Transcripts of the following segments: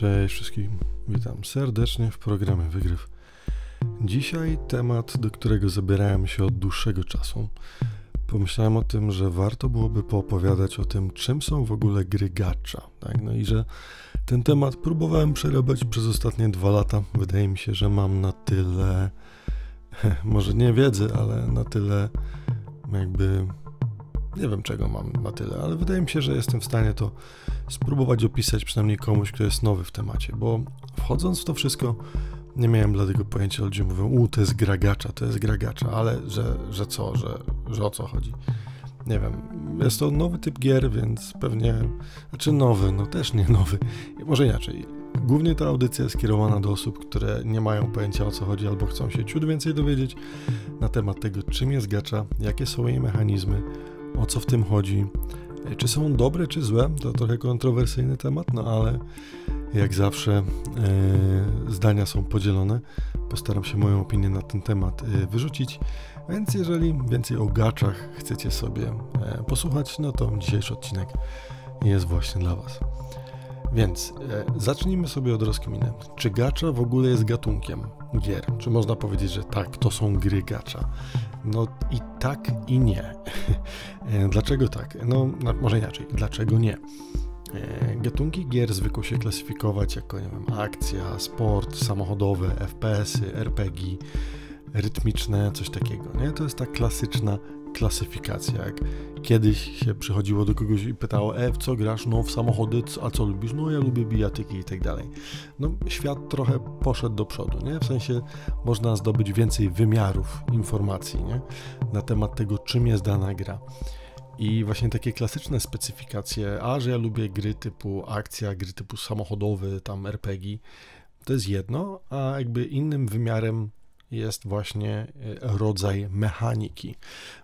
Cześć wszystkim, witam serdecznie w programie Wygryw. Dzisiaj temat, do którego zabierałem się od dłuższego czasu. Pomyślałem o tym, że warto byłoby poopowiadać o tym, czym są w ogóle gry gacha. Tak? No i że ten temat próbowałem przerabiać przez ostatnie dwa lata. Wydaje mi się, że mam na tyle, może nie wiedzy, ale na tyle jakby nie wiem czego mam na tyle, ale wydaje mi się, że jestem w stanie to spróbować opisać przynajmniej komuś, kto jest nowy w temacie, bo wchodząc w to wszystko nie miałem dlatego pojęcia, ludzie mówią, u, to jest gragacza, to jest gragacza, ale że, że co, że, że o co chodzi? Nie wiem, jest to nowy typ gier, więc pewnie, znaczy nowy, no też nie nowy, może inaczej. Głównie ta audycja jest skierowana do osób, które nie mają pojęcia o co chodzi albo chcą się ciut więcej dowiedzieć na temat tego, czym jest gacza, jakie są jej mechanizmy, o co w tym chodzi. Czy są dobre, czy złe, to trochę kontrowersyjny temat, no ale jak zawsze e, zdania są podzielone. Postaram się moją opinię na ten temat e, wyrzucić. Więc jeżeli więcej o gaczach chcecie sobie e, posłuchać, no to dzisiejszy odcinek jest właśnie dla Was. Więc zacznijmy sobie od rozkminy. Czy gacza w ogóle jest gatunkiem gier? Czy można powiedzieć, że tak, to są gry gacza? No i tak i nie. E, dlaczego tak? No, no, może inaczej. Dlaczego nie? E, gatunki gier zwykło się klasyfikować jako, nie wiem, akcja, sport, samochodowe, FPS-y, RPG, rytmiczne, coś takiego, nie? To jest ta klasyczna klasyfikacja. Jak kiedyś się przychodziło do kogoś i pytało, e, w co grasz? No, w samochody, a co lubisz? No, ja lubię bijatyki i tak dalej. No, świat trochę poszedł do przodu, nie? W sensie można zdobyć więcej wymiarów informacji, nie? Na temat tego, czym jest dana gra. I właśnie takie klasyczne specyfikacje, a że ja lubię gry typu akcja, gry typu samochodowe, tam RPG, to jest jedno, a jakby innym wymiarem jest właśnie e, rodzaj mechaniki.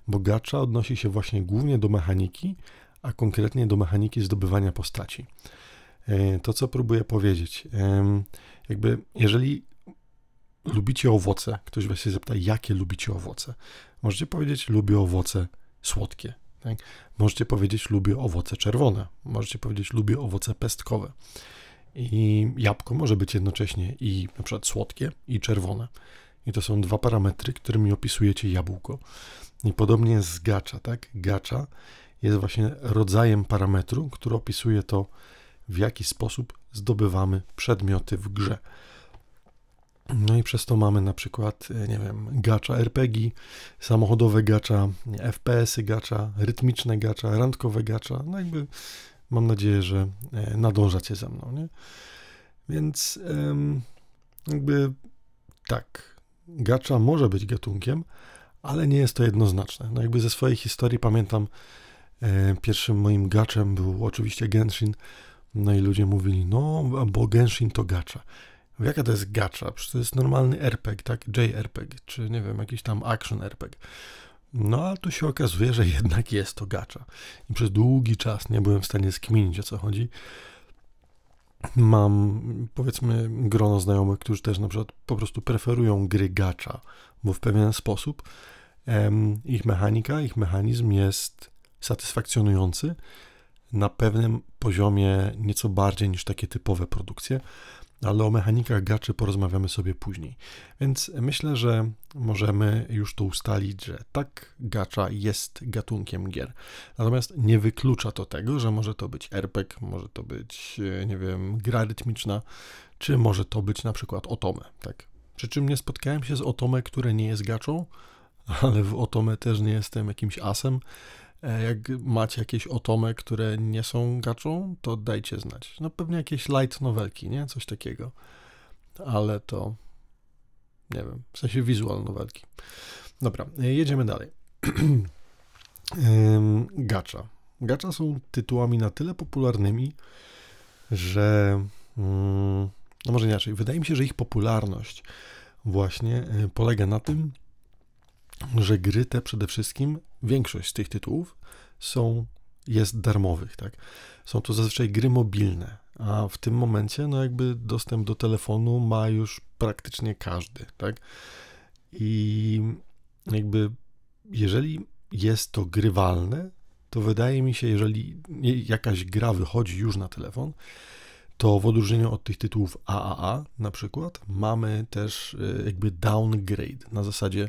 Bo gacza odnosi się właśnie głównie do mechaniki, a konkretnie do mechaniki zdobywania postaci. E, to, co próbuję powiedzieć, jakby jeżeli lubicie owoce, ktoś was się zapyta, jakie lubicie owoce, możecie powiedzieć, lubię owoce słodkie. Tak? Możecie powiedzieć, lubię owoce czerwone. Możecie powiedzieć, lubię owoce pestkowe. I jabłko może być jednocześnie i na przykład słodkie, i czerwone. I to są dwa parametry, którymi opisujecie jabłko. I podobnie jest z gacza, tak? Gacza jest właśnie rodzajem parametru, który opisuje to, w jaki sposób zdobywamy przedmioty w grze. No i przez to mamy na przykład, e, nie wiem, gacza RPG, samochodowe gacza, FPS-y gacza, rytmiczne gacza, randkowe gacza. No jakby mam nadzieję, że e, nadążacie ze mną, nie? Więc jakby tak, gacza może być gatunkiem, ale nie jest to jednoznaczne. No jakby ze swojej historii pamiętam, e, pierwszym moim gaczem był oczywiście Genshin, no i ludzie mówili, no bo Genshin to gacza. Jaka to jest gacza? Przecież to jest normalny RPG, tak? JRPG, czy nie wiem, jakiś tam action RPG. No a tu się okazuje, że jednak jest to gacza. I przez długi czas nie byłem w stanie skminić o co chodzi mam powiedzmy grono znajomych, którzy też na przykład po prostu preferują gry gacza, bo w pewien sposób ich mechanika, ich mechanizm jest satysfakcjonujący na pewnym poziomie nieco bardziej niż takie typowe produkcje ale o mechanikach gaczy porozmawiamy sobie później. Więc myślę, że możemy już tu ustalić, że tak, gacza jest gatunkiem gier. Natomiast nie wyklucza to tego, że może to być RPG, może to być, e, nie wiem, gra rytmiczna, czy może to być na przykład Otome, tak? Przy czym nie spotkałem się z Otome, które nie jest gaczą, ale w Otome też nie jestem jakimś asem, jak macie jakieś otomy, które nie są gaczą, to dajcie znać. No pewnie jakieś light novelki, nie? Coś takiego. Ale to nie wiem, w sensie wizual novelki. Dobra, e, jedziemy dalej. Gacza. Gacza są tytułami na tyle popularnymi, że mm, no może inaczej, wydaje mi się, że ich popularność właśnie e, polega na tym, że gry te przede wszystkim, większość z tych tytułów są, jest darmowych, tak? Są to zazwyczaj gry mobilne, a w tym momencie, no jakby dostęp do telefonu ma już praktycznie każdy, tak? I jakby jeżeli jest to grywalne, to wydaje mi się, jeżeli jakaś gra wychodzi już na telefon, to w odróżnieniu od tych tytułów AAA na przykład, mamy też y, jakby downgrade. Na zasadzie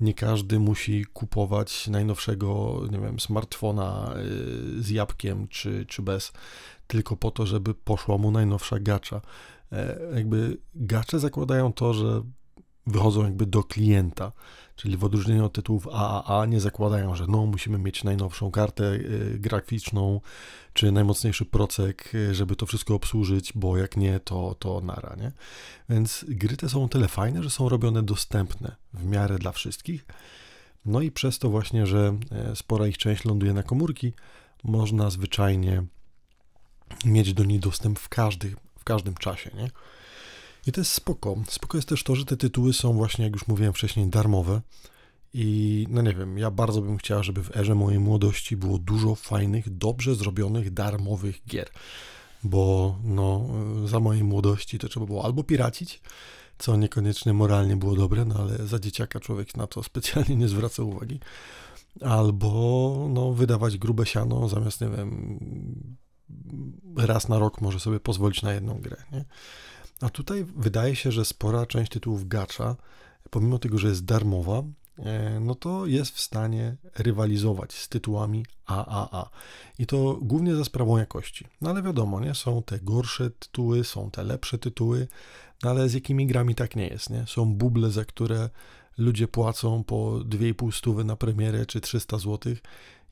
nie każdy musi kupować najnowszego, nie wiem, smartfona y, z jabłkiem czy, czy bez, tylko po to, żeby poszła mu najnowsza gacza. E, jakby gacze zakładają to, że wychodzą jakby do klienta, czyli w odróżnieniu od tytułów AAA nie zakładają, że no musimy mieć najnowszą kartę y, graficzną czy najmocniejszy procek, y, żeby to wszystko obsłużyć, bo jak nie, to, to nara, nie? Więc gry te są tyle fajne, że są robione dostępne w miarę dla wszystkich. No i przez to właśnie, że e, spora ich część ląduje na komórki, można zwyczajnie mieć do niej dostęp w, każdy, w każdym czasie, nie? I to jest spoko. Spoko jest też to, że te tytuły są właśnie, jak już mówiłem wcześniej, darmowe. I no nie wiem, ja bardzo bym chciał, żeby w erze mojej młodości było dużo fajnych, dobrze zrobionych, darmowych gier. Bo no, za mojej młodości to trzeba było albo piracić, co niekoniecznie moralnie było dobre, no ale za dzieciaka człowiek na to specjalnie nie zwraca uwagi. Albo no, wydawać grube siano zamiast, nie wiem, raz na rok może sobie pozwolić na jedną grę. Nie? A tutaj wydaje się, że spora część tytułów gacza, pomimo tego, że jest darmowa, e, no to jest w stanie rywalizować z tytułami AAA. I to głównie za sprawą jakości. No ale wiadomo, nie? Są te gorsze tytuły, są te lepsze tytuły, no ale z jakimi grami tak nie jest, nie? Są buble, za które ludzie płacą po 2,5 stówy na premierę czy 300 złotych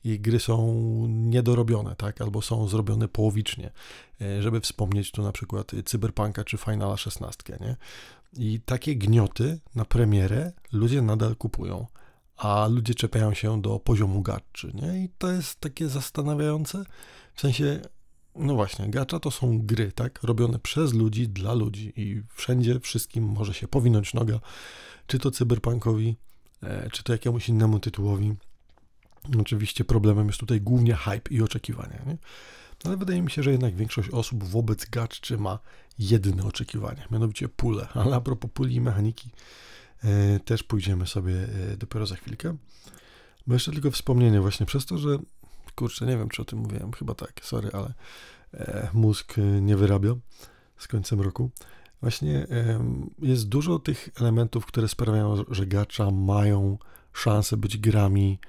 i gry są niedorobione, tak, albo są zrobione połowicznie, e, żeby wspomnieć tu na przykład Cyberpunka czy Finala 16, nie? I takie gnioty na premierę ludzie nadal kupują, a ludzie czepiają się do poziomu gaczy, nie? I to jest takie zastanawiające, w sensie, no właśnie, gacza to są gry, tak, robione przez ludzi, dla ludzi. I wszędzie wszystkim może się powinąć noga, czy to Cyberpunkowi, e, czy to jakiemuś innemu tytułowi, Oczywiście problemem jest tutaj głównie hype i oczekiwania. Nie? Ale wydaje mi się, że jednak większość osób wobec gaczy ma jedyne oczekiwania, mianowicie pulę. Ale a propos puli i mechaniki, e, też pójdziemy sobie e, dopiero za chwilkę. Bo jeszcze tylko wspomnienie właśnie przez to, że kurczę, nie wiem czy o tym mówiłem, chyba tak, sorry, ale e, mózg nie wyrabia z końcem roku. Właśnie jest dużo tych elementów, które sprawiają, że gacza mają szansę być grami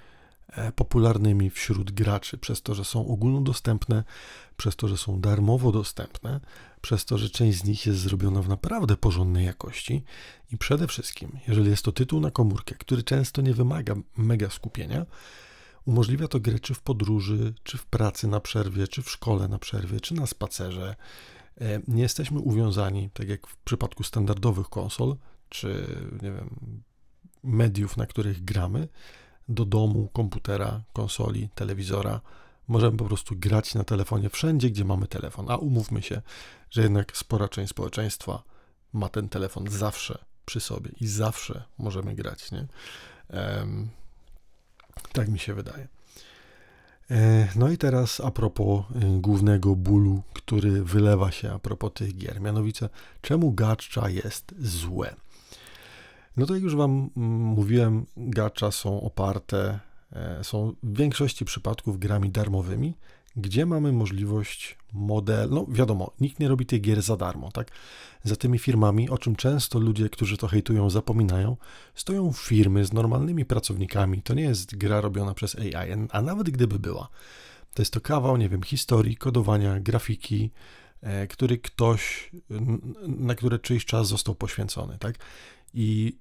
popularnymi wśród graczy, przez to, że są ogólnodostępne, przez to, że są darmowo dostępne, przez to, że część z nich jest zrobiona w naprawdę porządnej jakości i przede wszystkim, jeżeli jest to tytuł na komórkę, który często nie wymaga mega skupienia, umożliwia to grę czy w podróży, czy w pracy na przerwie, czy w szkole na przerwie, czy na spacerze. E, nie jesteśmy uwiązani, tak jak w przypadku standardowych konsol, czy nie wiem, mediów, na których gramy, do domu, komputera, konsoli, telewizora. Możemy po prostu grać na telefonie wszędzie, gdzie mamy telefon. A umówmy się, że jednak spora część społeczeństwa ma ten telefon zawsze przy sobie i zawsze możemy grać, nie? Um, tak mi się wydaje. E, no i teraz a propos y, głównego bólu, który wylewa się a propos tych gier. Mianowicie, czemu gacha jest złe? No to jak już Wam mm, mówiłem, gacza są oparte, e, są w większości przypadków grami darmowymi, gdzie mamy możliwość model, no wiadomo, nikt nie robi tych gier za darmo, tak? Za tymi firmami, o czym często ludzie, którzy to hejtują, zapominają, stoją firmy z normalnymi pracownikami. To nie jest gra robiona przez AI, a nawet gdyby była, to jest to kawał, nie wiem, historii, kodowania, grafiki, e, który ktoś, na które czyjś czas został poświęcony, tak? I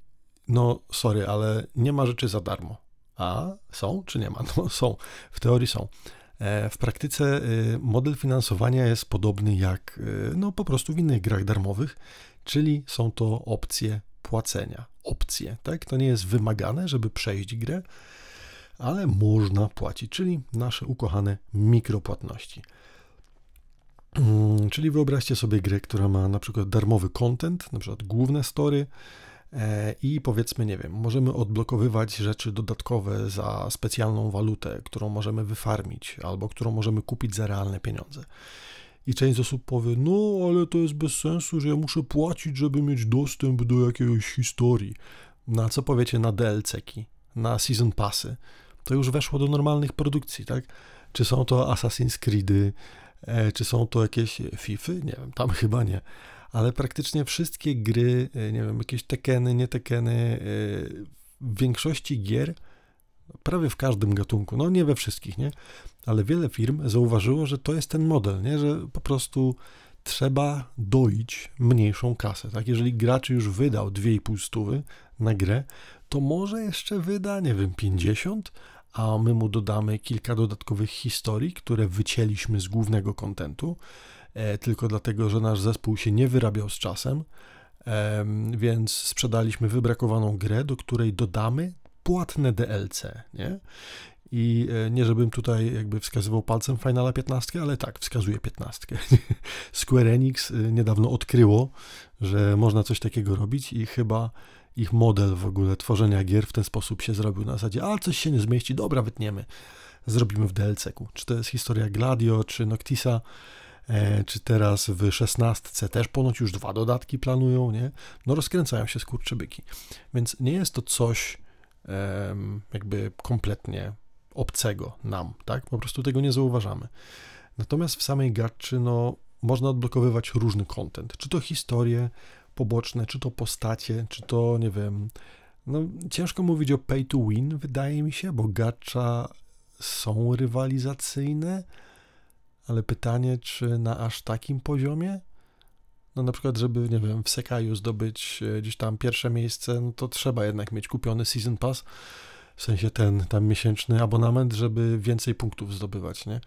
no, sorry, ale nie ma rzeczy za darmo. A są czy nie ma? No, są. W teorii są. E, w praktyce y, model finansowania jest podobny jak y, no, po prostu w innych grach darmowych, czyli są to opcje płacenia. Opcje, tak? To nie jest wymagane, żeby przejść grę, ale można płacić, czyli nasze ukochane mikropłatności. Hmm, czyli wyobraźcie sobie grę, która ma na przykład darmowy content, na przykład główne story, i powiedzmy, nie wiem, możemy odblokowywać rzeczy dodatkowe za specjalną walutę, którą możemy wyfarmić albo którą możemy kupić za realne pieniądze. I część osób powie, no ale to jest bez sensu, że ja muszę płacić, żeby mieć dostęp do jakiegoś historii. Na co powiecie na DLC-ki, na Season Passy? To już weszło do normalnych produkcji, tak? Czy są to Assassin's Creedy, E, czy są to jakieś FIFA? Nie wiem, tam chyba nie. Ale praktycznie wszystkie gry, e, nie wiem, jakieś tekeny, nie tekeny, e, w większości gier, prawie w każdym gatunku, no nie we wszystkich, nie? Ale wiele firm zauważyło, że to jest ten model, nie? Że po prostu trzeba doić mniejszą kasę, tak? Jeżeli gracz już wydał 2,5 stówy na grę, to może jeszcze wyda, nie wiem, 50, a my mu dodamy kilka dodatkowych historii, które wycięliśmy z głównego kontentu, tylko dlatego, że nasz zespół się nie wyrabiał z czasem, e, więc sprzedaliśmy wybrakowaną grę, do której dodamy płatne DLC, nie? I e, nie, żebym tutaj jakby wskazywał palcem Finala 15, ale tak, wskazuje 15. Square Enix e, niedawno odkryło, że można coś takiego robić i chyba ich model w ogóle tworzenia gier w ten sposób się zrobił na zasadzie, a coś się nie zmieści, dobra, wytniemy, zrobimy w DLC-ku. Czy to jest historia Gladio, czy Noctisa, e, czy teraz w 16 też ponoć już dwa dodatki planują, nie? No rozkręcają się skurczybyki. Więc nie jest to coś e, jakby kompletnie obcego nam, tak? Po prostu tego nie zauważamy. Natomiast w samej gaczy, no, można odblokowywać różny content, czy to historie poboczne, czy to postacie, czy to, nie wiem, no ciężko mówić o pay to win, wydaje mi się, bo gacha są rywalizacyjne, ale pytanie, czy na aż takim poziomie? No na przykład, żeby, nie wiem, w Sekaju zdobyć e, gdzieś tam pierwsze miejsce, no to trzeba jednak mieć kupiony Season Pass, w sensie ten tam miesięczny abonament, żeby więcej punktów zdobywać, nie?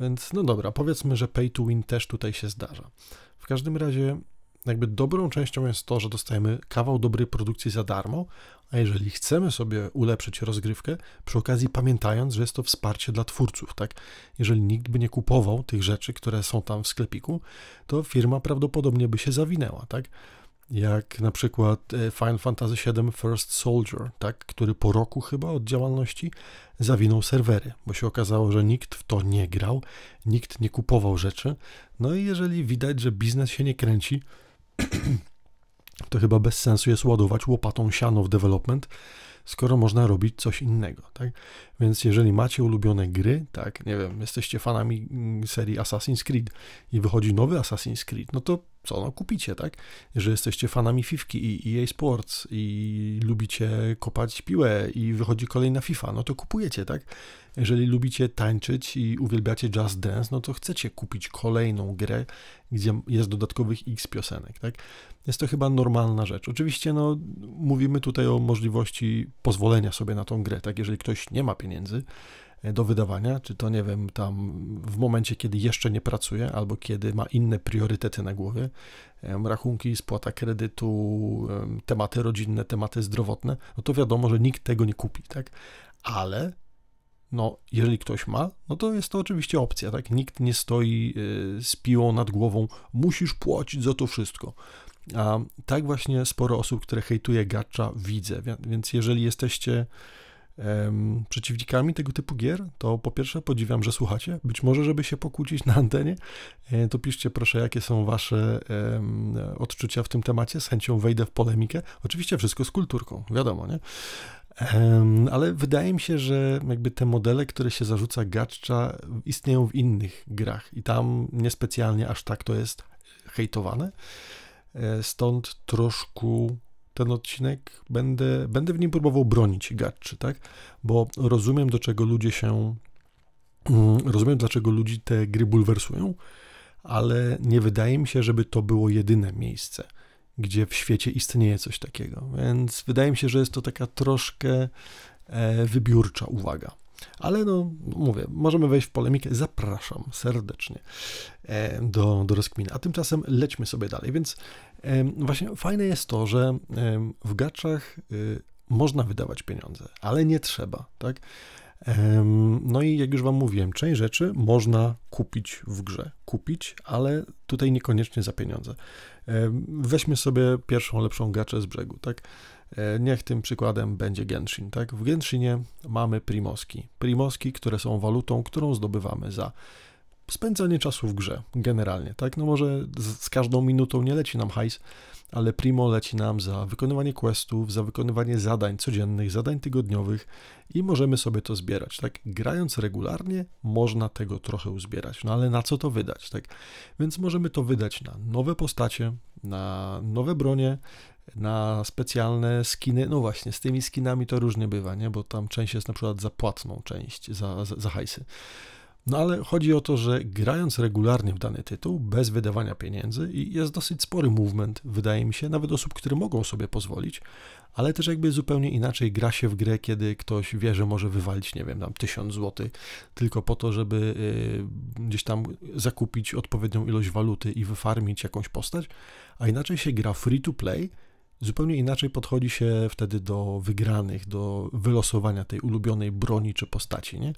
Więc no dobra, powiedzmy, że pay to win też tutaj się zdarza. W każdym razie jakby dobrą częścią jest to, że dostajemy kawał dobrej produkcji za darmo, a jeżeli chcemy sobie ulepszyć rozgrywkę, przy okazji pamiętając, że jest to wsparcie dla twórców, tak? Jeżeli nikt by nie kupował tych rzeczy, które są tam w sklepiku, to firma prawdopodobnie by się zawinęła, tak? jak na przykład e, Final Fantasy VII First Soldier, tak, który po roku chyba od działalności zawinął serwery, bo się okazało, że nikt w to nie grał, nikt nie kupował rzeczy. No i jeżeli widać, że biznes się nie kręci, to chyba bez sensu jest ładować łopatą siano w development, skoro można robić coś innego, tak? Więc jeżeli macie ulubione gry, tak, nie wiem, jesteście fanami mm, serii Assassin's Creed i wychodzi nowy Assassin's Creed, no to co, no kupicie, tak? Jeżeli jesteście fanami Fifki i EA Sports i lubicie kopać piłę i wychodzi kolejna FIFA, no to kupujecie, tak? Jeżeli lubicie tańczyć i uwielbiacie Just Dance, no to chcecie kupić kolejną grę, gdzie jest dodatkowych x piosenek, tak? Jest to chyba normalna rzecz. Oczywiście, no, mówimy tutaj o możliwości pozwolenia sobie na tą grę, tak? Jeżeli ktoś nie ma pieniędzy, E, do wydawania, czy to nie wiem, tam w momencie, kiedy jeszcze nie pracuje, albo kiedy ma inne priorytety na głowie, rachunki, spłata kredytu, tematy rodzinne, tematy zdrowotne, no to wiadomo, że nikt tego nie kupi, tak? Ale no, jeżeli ktoś ma, no to jest to oczywiście opcja, tak? Nikt nie stoi e, z piłą nad głową, musisz płacić za to wszystko. A tak właśnie sporo osób, które hejtuje gacza, widzę, więc jeżeli jesteście przeciwnikami tego typu gier, to po pierwsze podziwiam, że słuchacie. Być może, żeby się pokłócić na antenie, e, to piszcie proszę, jakie są wasze odczucia w tym temacie. Z chęcią wejdę w polemikę. Oczywiście wszystko z kulturką, wiadomo, nie? Ale wydaje mi się, że jakby te modele, które się zarzuca gacza, istnieją w innych grach i tam niespecjalnie aż tak to jest hejtowane. E, stąd troszkę ten odcinek, będę, będę w nim próbował bronić gaczy, tak? Bo rozumiem, do czego ludzie się. Mm, rozumiem, dlaczego ludzi te gry bulwersują, ale nie wydaje mi się, żeby to było jedyne miejsce, gdzie w świecie istnieje coś takiego. Więc wydaje mi się, że jest to taka troszkę e, wybiórcza uwaga. Ale no, mówię, możemy wejść w polemikę. Zapraszam serdecznie e, do, do rozkminy. A tymczasem lećmy sobie dalej. Więc właśnie fajne jest to, że w gaczach y, można wydawać pieniądze, ale nie trzeba, tak? No i jak już Wam mówiłem, część rzeczy można kupić w grze. Kupić, ale tutaj niekoniecznie za pieniądze. Weźmy sobie pierwszą lepszą gaczę z brzegu, tak? E, niech tym przykładem będzie Genshin, tak? W Genshinie mamy primoski. Primoski, które są walutą, którą zdobywamy za spędzanie czasu w grze generalnie, tak? No może z, z każdą minutą nie leci nam hajs, ale Primo leci nam za wykonywanie questów, za wykonywanie zadań codziennych, zadań tygodniowych i możemy sobie to zbierać, tak? Grając regularnie można tego trochę uzbierać, no ale na co to wydać, tak? Więc możemy to wydać na nowe postacie, na nowe bronie, na specjalne skiny. No właśnie, z tymi skinami to różnie bywa, nie? Bo tam część jest na przykład za płatną część, za, za, za hajsy. No ale chodzi o to, że grając regularnie w dany tytuł, bez wydawania pieniędzy, i jest dosyć spory movement, wydaje mi się, nawet osób, które mogą sobie pozwolić, ale też jakby zupełnie inaczej gra się w grę, kiedy ktoś wie, że może wywalić, nie wiem, tam 1000 zł, tylko po to, żeby y, gdzieś tam zakupić odpowiednią ilość waluty i wyfarmić jakąś postać, a inaczej się gra free to play, Zupełnie inaczej podchodzi się wtedy do wygranych, do wylosowania tej ulubionej broni czy postaci. Nie?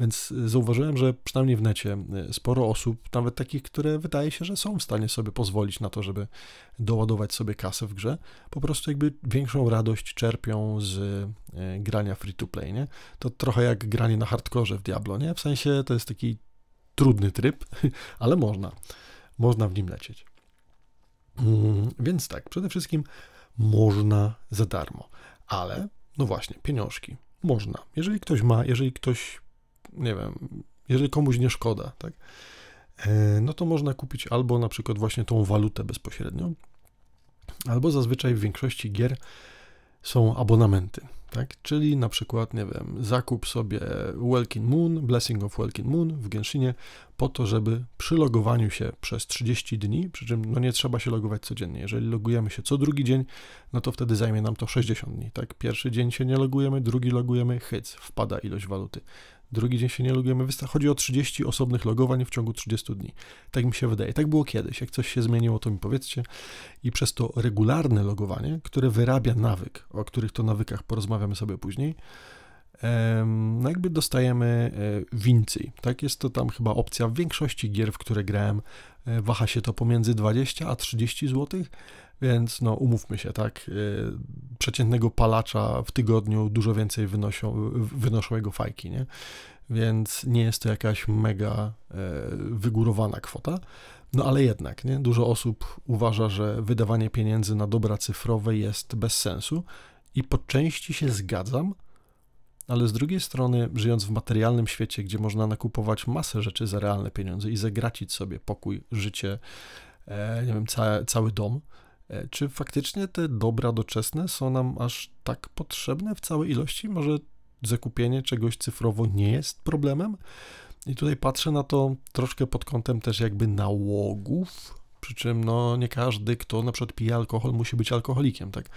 Więc zauważyłem, że przynajmniej w necie e, sporo osób, nawet takich, które wydaje się, że są w stanie sobie pozwolić na to, żeby doładować sobie kasę w grze, po prostu jakby większą radość czerpią z e, grania free to play. Nie? To trochę jak granie na hardkorze w Diablo. Nie? W sensie to jest taki trudny tryb, ale można. Można w nim lecieć. Mm, więc tak, przede wszystkim można za darmo. Ale, no właśnie, pieniążki. Można. Jeżeli ktoś ma, jeżeli ktoś, nie wiem, jeżeli komuś nie szkoda, tak, e, no to można kupić albo na przykład właśnie tą walutę bezpośrednio, albo zazwyczaj w większości gier są abonamenty tak? Czyli na przykład, nie wiem, zakup sobie Welkin Moon, Blessing of Welkin Moon w Genshinie po to, żeby przy logowaniu się przez 30 dni, przy czym no nie trzeba się logować codziennie. Jeżeli logujemy się co drugi dzień, no to wtedy zajmie nam to 60 dni, tak? Pierwszy dzień się nie logujemy, drugi logujemy, hyc, wpada ilość waluty. Drugi dzień się nie logujemy. Chodzi o 30 osobnych logowań w ciągu 30 dni. Tak mi się wydaje. Tak było kiedyś. Jak coś się zmieniło, to mi powiedzcie. I przez to regularne logowanie, które wyrabia nawyk, o których to nawykach porozmawiamy sobie później, no jakby dostajemy e, więcej. Tak, jest to tam chyba opcja w większości gier, w które grałem. E, waha się to pomiędzy 20 a 30 zł, więc no umówmy się, tak, e, przeciętnego palacza w tygodniu dużo więcej wynoszą, wynoszą jego fajki, nie? Więc nie jest to jakaś mega wygórowana kwota. No ale jednak, nie? Dużo osób uważa, że wydawanie pieniędzy na dobra cyfrowe jest bez sensu i po części się zgadzam, ale z drugiej strony, żyjąc w materialnym świecie, gdzie można nakupować masę rzeczy za realne pieniądze i zagracić sobie pokój, życie, e, nie wiem, ca cały dom, e, czy faktycznie te dobra doczesne są nam aż tak potrzebne w całej ilości? Może zakupienie czegoś cyfrowo nie jest problemem? I tutaj patrzę na to troszkę pod kątem też jakby nałogów, przy czym no, nie każdy, kto na przykład pije alkohol, musi być alkoholikiem, tak?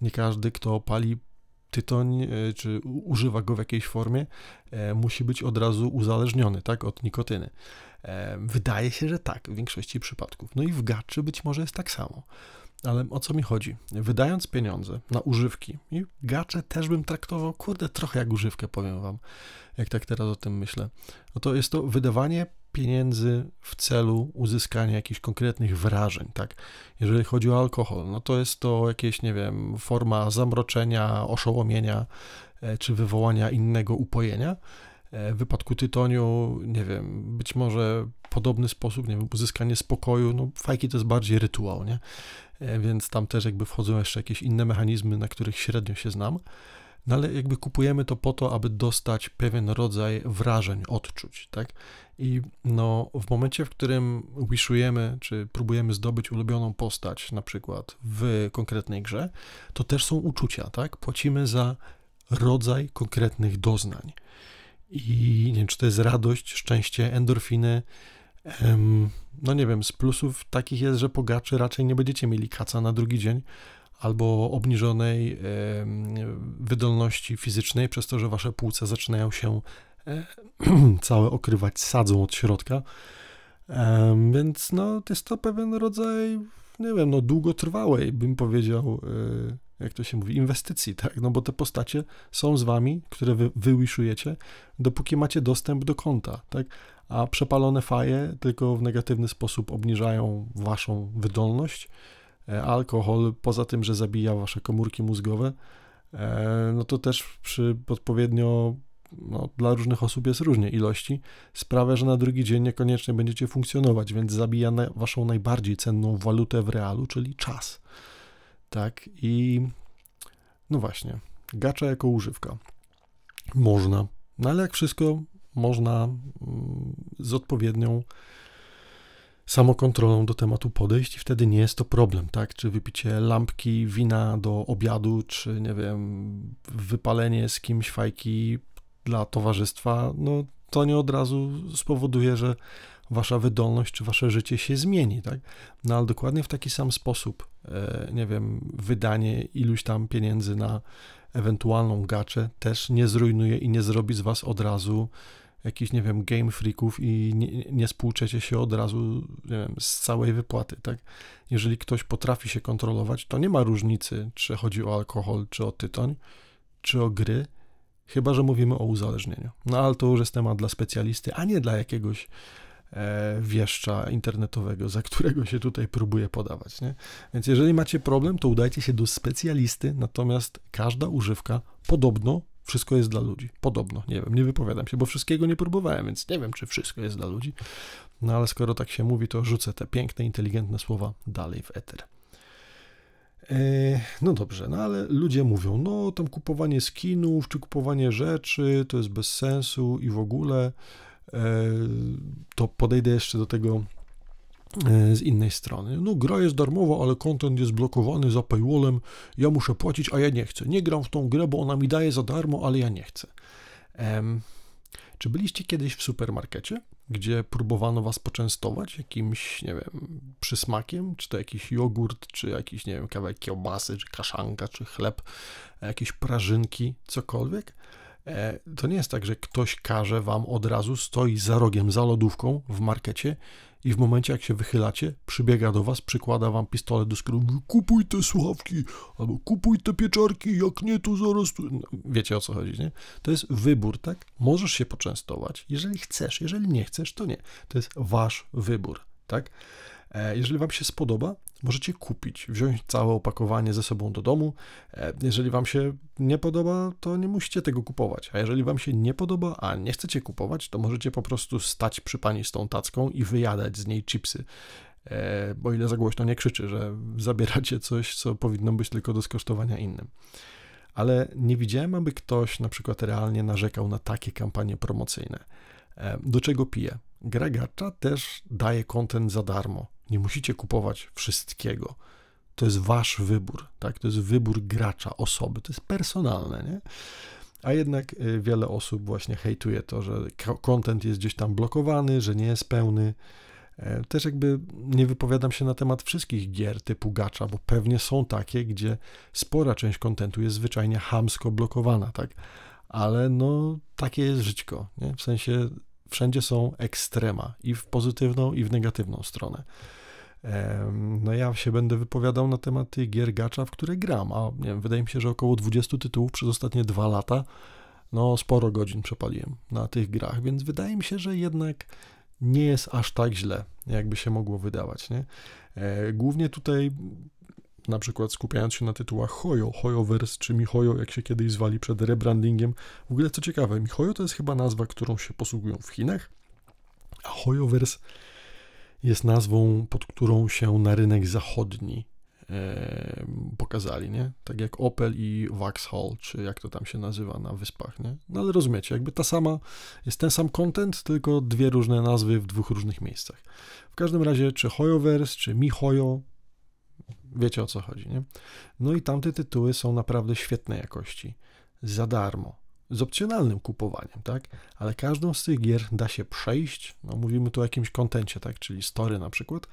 Nie każdy, kto pali tytoń, e, czy używa go w jakiejś formie, e, musi być od razu uzależniony, tak, od nikotyny. E, wydaje się, że tak, w większości przypadków. No i w gaczy być może jest tak samo. Ale o co mi chodzi? Wydając pieniądze na używki, i gacze też bym traktował, kurde, trochę jak używkę, powiem wam, jak tak teraz o tym myślę. No to jest to wydawanie pieniędzy w celu uzyskania jakichś konkretnych wrażeń, tak? Jeżeli chodzi o alkohol, no to jest to jakieś, nie wiem, forma zamroczenia, oszołomienia e, czy wywołania innego upojenia. E, w wypadku tytoniu, nie wiem, być może podobny sposób, nie wiem, uzyskanie spokoju, no fajki to jest bardziej rytuał, nie? E, więc tam też jakby wchodzą jeszcze jakieś inne mechanizmy, na których średnio się znam. No ale jakby kupujemy to po to, aby dostać pewien rodzaj wrażeń, odczuć, tak? I no, w momencie, w którym wishujemy, czy próbujemy zdobyć ulubioną postać, na przykład w konkretnej grze, to też są uczucia, tak? Płacimy za rodzaj konkretnych doznań. I nie wiem, czy to jest radość, szczęście, endorfiny. No nie wiem, z plusów takich jest, że pogaczy raczej nie będziecie mieli kaca na drugi dzień, albo obniżonej wydolności fizycznej, przez to, że wasze płuca zaczynają się całe okrywać sadzą od środka. Więc no, jest to pewien rodzaj, nie wiem, no, długotrwałej, bym powiedział, e, jak to się mówi, inwestycji, tak? No bo te postacie są z wami, które wy wywiszujecie, dopóki macie dostęp do konta, tak? A przepalone faje tylko w negatywny sposób obniżają waszą wydolność, E, alkohol, poza tym, że zabija wasze komórki mózgowe, e, no to też przy odpowiednio no, dla różnych osób jest różnie ilości, sprawia, że na drugi dzień niekoniecznie będziecie funkcjonować, więc zabija na waszą najbardziej cenną walutę w realu, czyli czas. Tak, i no właśnie, gacza jako używka. Można, no ale jak wszystko, można mm, z odpowiednią samokontrolą do tematu podejść i wtedy nie jest to problem, tak? Czy wypicie lampki wina do obiadu, czy nie wiem, wypalenie z kimś fajki dla towarzystwa, no to nie od razu spowoduje, że wasza wydolność czy wasze życie się zmieni, tak? No ale dokładnie w taki sam sposób, e, nie wiem, wydanie iluś tam pieniędzy na ewentualną gaczę też nie zrujnuje i nie zrobi z was od razu jakichś, nie wiem, game freaków i nie, nie spłuczecie się od razu, wiem, z całej wypłaty, tak? Jeżeli ktoś potrafi się kontrolować, to nie ma różnicy, czy chodzi o alkohol, czy o tytoń, czy o gry, chyba, że mówimy o uzależnieniu. No ale to już jest temat dla specjalisty, a nie dla jakiegoś wieszcza internetowego, za którego się tutaj próbuje podawać, nie? Więc jeżeli macie problem, to udajcie się do specjalisty, natomiast każda używka podobno wszystko jest dla ludzi. Podobno, nie wiem, nie wypowiadam się, bo wszystkiego nie próbowałem, więc nie wiem, czy wszystko jest dla ludzi. No ale skoro tak się mówi, to rzucę te piękne, inteligentne słowa dalej w eter. E, no dobrze, no ale ludzie mówią, no tam kupowanie skinów, czy kupowanie rzeczy, to jest bez sensu i w ogóle e, to podejdę jeszcze do tego E, z innej strony. No, gra jest darmowa, ale content jest blokowany za paywallem. Ja muszę płacić, a ja nie chcę. Nie gram w tą grę, bo ona mi daje za darmo, ale ja nie chcę. Um, czy byliście kiedyś w supermarkecie, gdzie próbowano was poczęstować jakimś, nie wiem, przysmakiem, czy to jakiś jogurt, czy jakiś, nie wiem, kawałek kiełbasy, czy kaszanka, czy chleb, jakieś prażynki, cokolwiek? E, to nie jest tak, że ktoś każe wam od razu, stoi za rogiem, za lodówką w markecie i w momencie, jak się wychylacie, przybiega do was, przykłada wam pistolet do skóry, kupuj te słuchawki, albo kupuj te pieczarki, jak nie, to zaraz... Tu... No, wiecie, o co chodzi, nie? To jest wybór, tak? Możesz się poczęstować, jeżeli chcesz, jeżeli nie chcesz, to nie. To jest wasz wybór, tak? E, jeżeli Wam się spodoba, możecie kupić, wziąć całe opakowanie ze sobą do domu. E, jeżeli Wam się nie podoba, to nie musicie tego kupować. A jeżeli Wam się nie podoba, a nie chcecie kupować, to możecie po prostu stać przy pani z tą tacką i wyjadać z niej chipsy. E, bo ile za głośno nie krzyczy, że zabieracie coś, co powinno być tylko do skosztowania innym. Ale nie widziałem, aby ktoś na przykład realnie narzekał na takie kampanie promocyjne. Do czego piję? Gra gacza też daje kontent za darmo. Nie musicie kupować wszystkiego. To jest wasz wybór, tak? To jest wybór gracza, osoby. To jest personalne, nie? A jednak y, wiele osób właśnie hejtuje to, że content jest gdzieś tam blokowany, że nie jest pełny. E, też jakby nie wypowiadam się na temat wszystkich gier typu gacza, bo pewnie są takie, gdzie spora część kontentu jest zwyczajnie hamsko blokowana, tak? Ale no, takie jest żyćko, nie? W sensie wszędzie są ekstrema i w pozytywną, i w negatywną stronę. No ja się będę wypowiadał na temat tych gier gacza, w które gram, a nie wiem, wydaje mi się, że około 20 tytułów przez ostatnie dwa lata, no sporo godzin przepaliłem na tych grach, więc wydaje mi się, że jednak nie jest aż tak źle, jakby się mogło wydawać, nie? E, głównie tutaj na przykład skupiając się na tytułach Hoyo, Hoyoverse czy Mihoyo, jak się kiedyś zwali przed rebrandingiem. W ogóle co ciekawe, Mihoyo to jest chyba nazwa, którą się posługują w Chinach, a Hoyoverse jest nazwą, pod którą się na rynek zachodni e, pokazali, nie? Tak jak Opel i Vauxhall, czy jak to tam się nazywa na wyspach, nie? No ale rozumiecie, jakby ta sama, jest ten sam content, tylko dwie różne nazwy w dwóch różnych miejscach. W każdym razie, czy Hoyoverse, czy Mihoyo, wiecie o co chodzi, nie? No i tamte tytuły są naprawdę świetnej jakości, za darmo z opcjonalnym kupowaniem, tak? Ale każdą z tych gier da się przejść, no mówimy tu o jakimś kontencie, tak? Czyli story na przykład,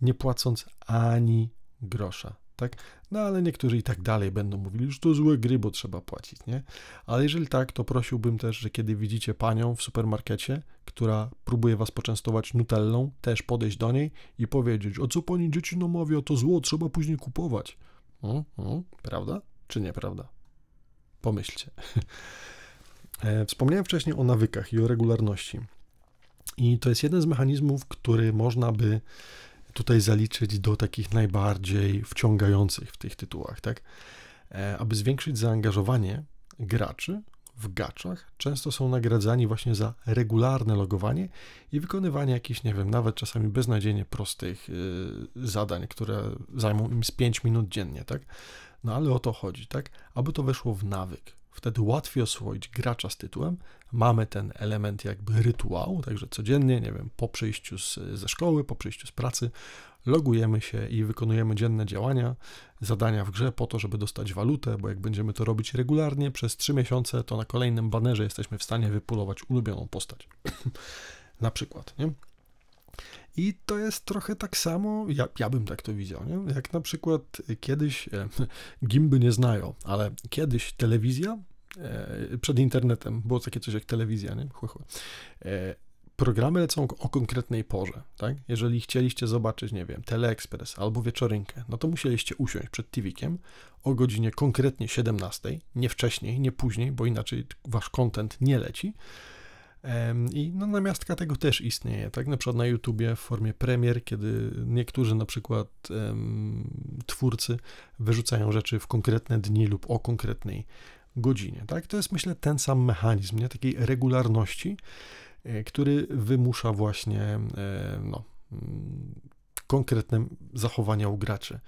nie płacąc ani grosza, tak? No ale niektórzy i tak dalej będą mówili, że to złe gry, bo trzeba płacić, nie? Ale jeżeli tak, to prosiłbym też, że kiedy widzicie panią w supermarkecie, która próbuje was poczęstować nutellą, też podejść do niej i powiedzieć, o co pani dzieci namawia, to zło, trzeba później kupować. Hmm, hmm, prawda? Czy nieprawda? Pomyślcie. E, wspomniałem wcześniej o nawykach i o regularności. I to jest jeden z mechanizmów, który można by tutaj zaliczyć do takich najbardziej wciągających w tych tytułach, tak? E, aby zwiększyć zaangażowanie graczy w gaczach często są nagradzani właśnie za regularne logowanie i wykonywanie jakichś, nie wiem, nawet czasami beznadziejnie prostych yy, zadań, które zajmą im z 5 minut dziennie, tak? No ale o to chodzi, tak? Aby to weszło w nawyk. Wtedy łatwiej oswoić gracza z tytułem. Mamy ten element jakby rytuału, także codziennie, nie wiem, po przyjściu z, ze szkoły, po przyjściu z pracy, logujemy się i wykonujemy dzienne działania, zadania w grze po to, żeby dostać walutę, bo jak będziemy to robić regularnie przez 3 miesiące, to na kolejnym banerze jesteśmy w stanie wypulować ulubioną postać. na przykład, nie? I to jest trochę tak samo, ja, ja bym tak to widział, nie? jak na przykład kiedyś, e, gimby nie znają, ale kiedyś telewizja e, przed internetem, było takie coś jak telewizja, nie? Chłe, chłe. E, programy lecą o konkretnej porze, tak? Jeżeli chcieliście zobaczyć, nie wiem, Teleexpress albo wieczorynkę, no to musieliście usiąść przed TVkiem o godzinie konkretnie 17, nie wcześniej, nie później, bo inaczej wasz content nie leci. I no, namiastka tego też istnieje, tak? Na przykład na YouTubie w formie premier, kiedy niektórzy na przykład twórcy wyrzucają rzeczy w konkretne dni lub o konkretnej godzinie, tak? To jest myślę ten sam mechanizm, nie? Takiej regularności, e, który wymusza właśnie e, no, mm, konkretne zachowania u graczy.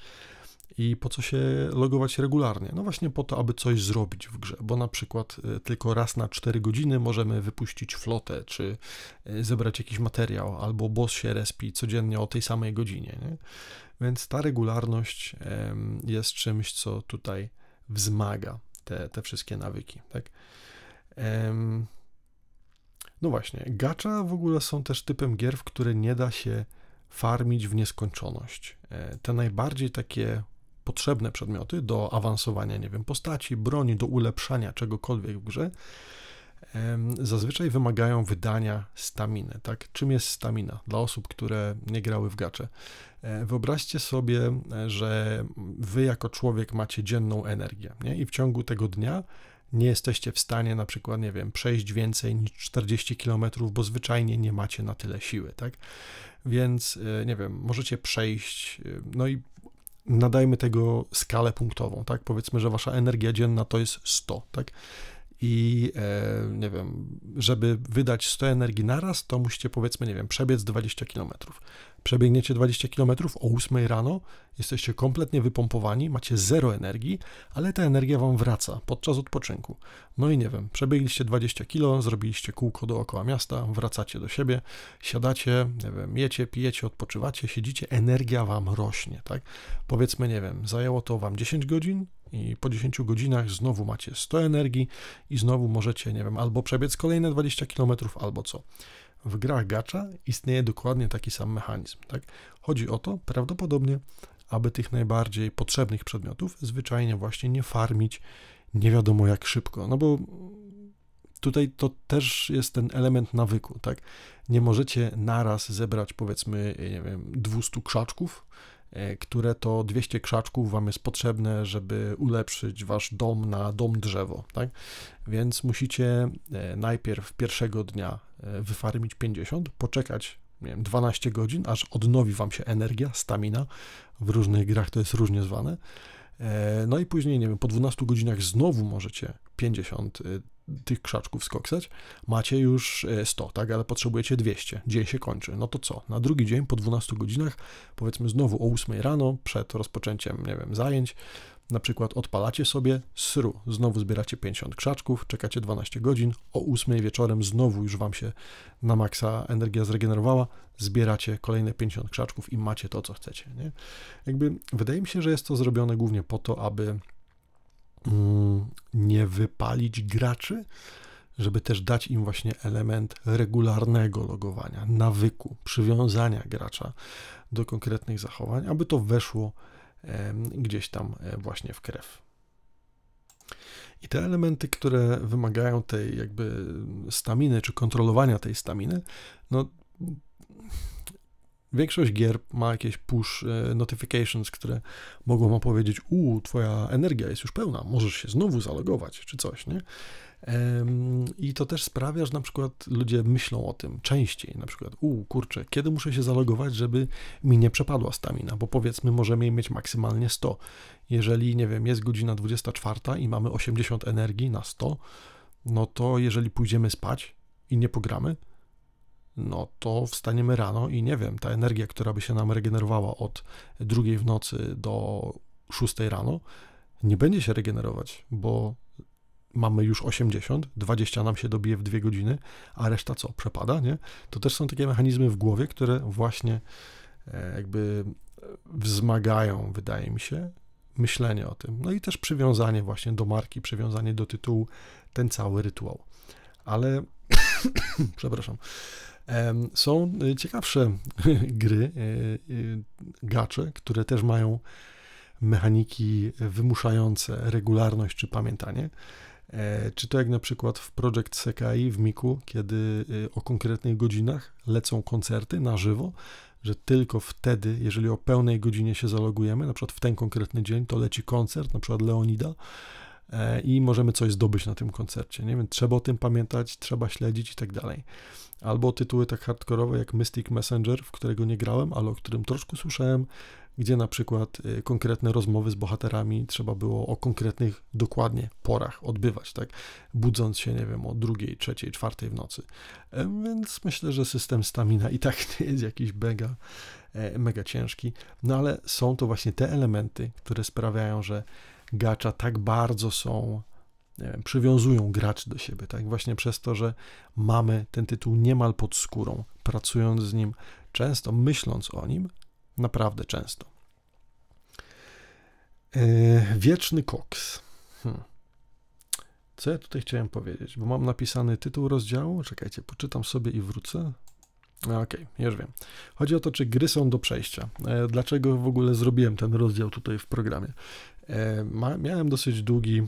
I po co się logować regularnie? No właśnie po to, aby coś zrobić w grze, bo na przykład e, tylko raz na 4 godziny możemy wypuścić flotę, czy e, zebrać jakiś materiał, albo boss się respi codziennie o tej samej godzinie. Nie? Więc ta regularność jest czymś, co tutaj wzmaga te, te wszystkie nawyki. Tak? No właśnie, gacza w ogóle są też typem gier, w które nie da się farmić w nieskończoność. E, te najbardziej takie potrzebne przedmioty do awansowania, nie wiem, postaci, broni, do ulepszania czegokolwiek w grze, zazwyczaj wymagają wydania staminy. Tak? Czym jest stamina dla osób, które nie grały w gacze? E, wyobraźcie sobie, że wy jako człowiek macie dzienną energię nie? i w ciągu tego dnia nie jesteście w stanie na przykład, nie wiem, przejść więcej niż 40 km, bo zwyczajnie nie macie na tyle siły, tak? Więc, e, nie wiem, możecie przejść, e, no i nadajmy tego skalę punktową, tak? Powiedzmy, że wasza energia dzienna to jest 100, tak? I e, nie wiem, żeby wydać 100 energii naraz, to musicie powiedzmy, nie wiem, przebiec 20 km przebiegniecie 20 km o 8 rano, jesteście kompletnie wypompowani, macie zero energii, ale ta energia wam wraca podczas odpoczynku. No i nie wiem, przebiegliście 20 km, zrobiliście kółko dookoła miasta, wracacie do siebie, siadacie, nie wiem, jecie, pijecie, odpoczywacie, siedzicie, energia wam rośnie, tak? Powiedzmy, nie wiem, zajęło to wam 10 godzin, i po 10 godzinach znowu macie 100 energii i znowu możecie, nie wiem, albo przebiec kolejne 20 km, albo co w grach gacza istnieje dokładnie taki sam mechanizm. Tak? Chodzi o to prawdopodobnie, aby tych najbardziej potrzebnych przedmiotów zwyczajnie właśnie nie farmić nie wiadomo jak szybko. No bo tutaj to też jest ten element nawyku, tak? Nie możecie naraz zebrać powiedzmy, nie wiem, 200 krzaczków, które to 200 krzaczków Wam jest potrzebne, żeby ulepszyć Wasz dom na dom drzewo, tak? Więc musicie e, najpierw pierwszego dnia e, wyfarmić 50, poczekać nie wiem, 12 godzin, aż odnowi Wam się energia, stamina, w różnych grach to jest różnie zwane, no i później, nie wiem, po 12 godzinach znowu możecie 50 tych krzaczków skoksać, macie już 100, e, tak, ale potrzebujecie 200, dzień się kończy, no to co, na drugi dzień po 12 godzinach, powiedzmy znowu o 8 rano, przed rozpoczęciem, nie wiem, zajęć, na przykład odpalacie sobie sru, znowu zbieracie 50 krzaczków, czekacie 12 godzin, o 8 wieczorem znowu już wam się na maksa energia zregenerowała, zbieracie kolejne 50 krzaczków i macie to, co chcecie, nie? Jakby wydaje mi się, że jest to zrobione głównie po to, aby nie wypalić graczy, żeby też dać im właśnie element regularnego logowania, nawyku, przywiązania gracza do konkretnych zachowań, aby to weszło gdzieś tam e, właśnie w krew. I te elementy, które wymagają tej jakby staminy, czy kontrolowania tej staminy, no Większość gier ma jakieś push e, notifications, które mogą wam powiedzieć, u, twoja energia jest już pełna, możesz się znowu zalogować, czy coś, nie? I to też sprawia, że na przykład ludzie myślą o tym częściej, na przykład, u, kurczę, kiedy muszę się zalogować, żeby mi nie przepadła stamina, bo powiedzmy, możemy mieć maksymalnie 100. Jeżeli, nie wiem, jest godzina 24 i mamy 80 energii na 100, no to jeżeli pójdziemy spać i nie pogramy, no to wstaniemy rano i nie wiem, ta energia, która by się nam regenerowała od drugiej w nocy do szóstej rano, nie będzie się regenerować, bo mamy już 80, 20 nam się dobije w dwie godziny, a reszta co? Przepada, nie? To też są takie mechanizmy w głowie, które właśnie e, jakby wzmagają, wydaje mi się, myślenie o tym. No i też przywiązanie właśnie do marki, przywiązanie do tytułu, ten cały rytuał. Ale, przepraszam, są ciekawsze gry, e, e, gacze, które też mają mechaniki wymuszające regularność czy pamiętanie. E, czy to jak na przykład w Project Sekai w Miku, kiedy o konkretnych godzinach lecą koncerty na żywo, że tylko wtedy, jeżeli o pełnej godzinie się zalogujemy, na przykład w ten konkretny dzień, to leci koncert, na przykład Leonida, i możemy coś zdobyć na tym koncercie. Nie wiem, trzeba o tym pamiętać, trzeba śledzić i tak dalej. Albo tytuły tak hardkorowe jak Mystic Messenger, w którego nie grałem, ale o którym troszkę słyszałem, gdzie na przykład y, konkretne rozmowy z bohaterami trzeba było o konkretnych dokładnie porach odbywać, tak? Budząc się, nie wiem, o drugiej, trzeciej, czwartej w nocy. E, więc myślę, że system stamina i tak nie jest jakiś mega, e, mega ciężki. No ale są to właśnie te elementy, które sprawiają, że gacza tak bardzo są wiem, przywiązują graczy do siebie, tak? Właśnie przez to, że mamy ten tytuł niemal pod skórą, pracując z nim, często myśląc o nim, Naprawdę często. E, wieczny koks. Hmm. Co ja tutaj chciałem powiedzieć? Bo mam napisany tytuł rozdziału. Czekajcie, poczytam sobie i wrócę. Okej, okay, już wiem. Chodzi o to, czy gry są do przejścia. E, dlaczego w ogóle zrobiłem ten rozdział tutaj w programie? E, miałem dosyć długi,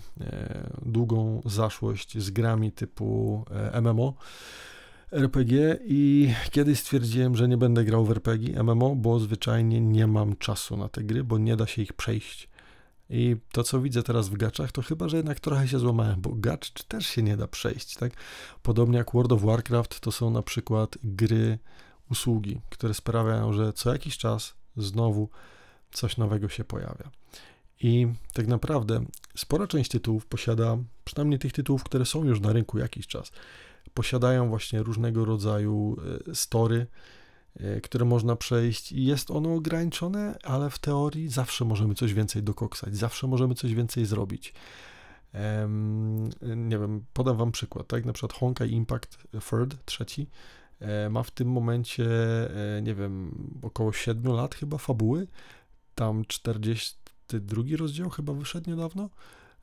długą zaszłość z grami typu MMO RPG i kiedyś stwierdziłem, że nie będę grał w RPG MMO, bo zwyczajnie nie mam czasu na te gry, bo nie da się ich przejść. I to, co widzę teraz w gaczach, to chyba, że jednak trochę się złamałem, bo gacz też się nie da przejść, tak? Podobnie jak World of Warcraft, to są na przykład gry, usługi, które sprawiają, że co jakiś czas znowu coś nowego się pojawia. I tak naprawdę spora część tytułów posiada, przynajmniej tych tytułów, które są już na rynku jakiś czas, posiadają właśnie różnego rodzaju e, story, e, które można przejść. I jest ono ograniczone, ale w teorii zawsze możemy coś więcej dokoksać, zawsze możemy coś więcej zrobić. Nie wiem, podam wam przykład, tak, na przykład Honkai Impact Third, trzeci, e, ma w tym momencie, nie wiem, około 7 lat chyba fabuły, tam 42 rozdział chyba wyszedł niedawno,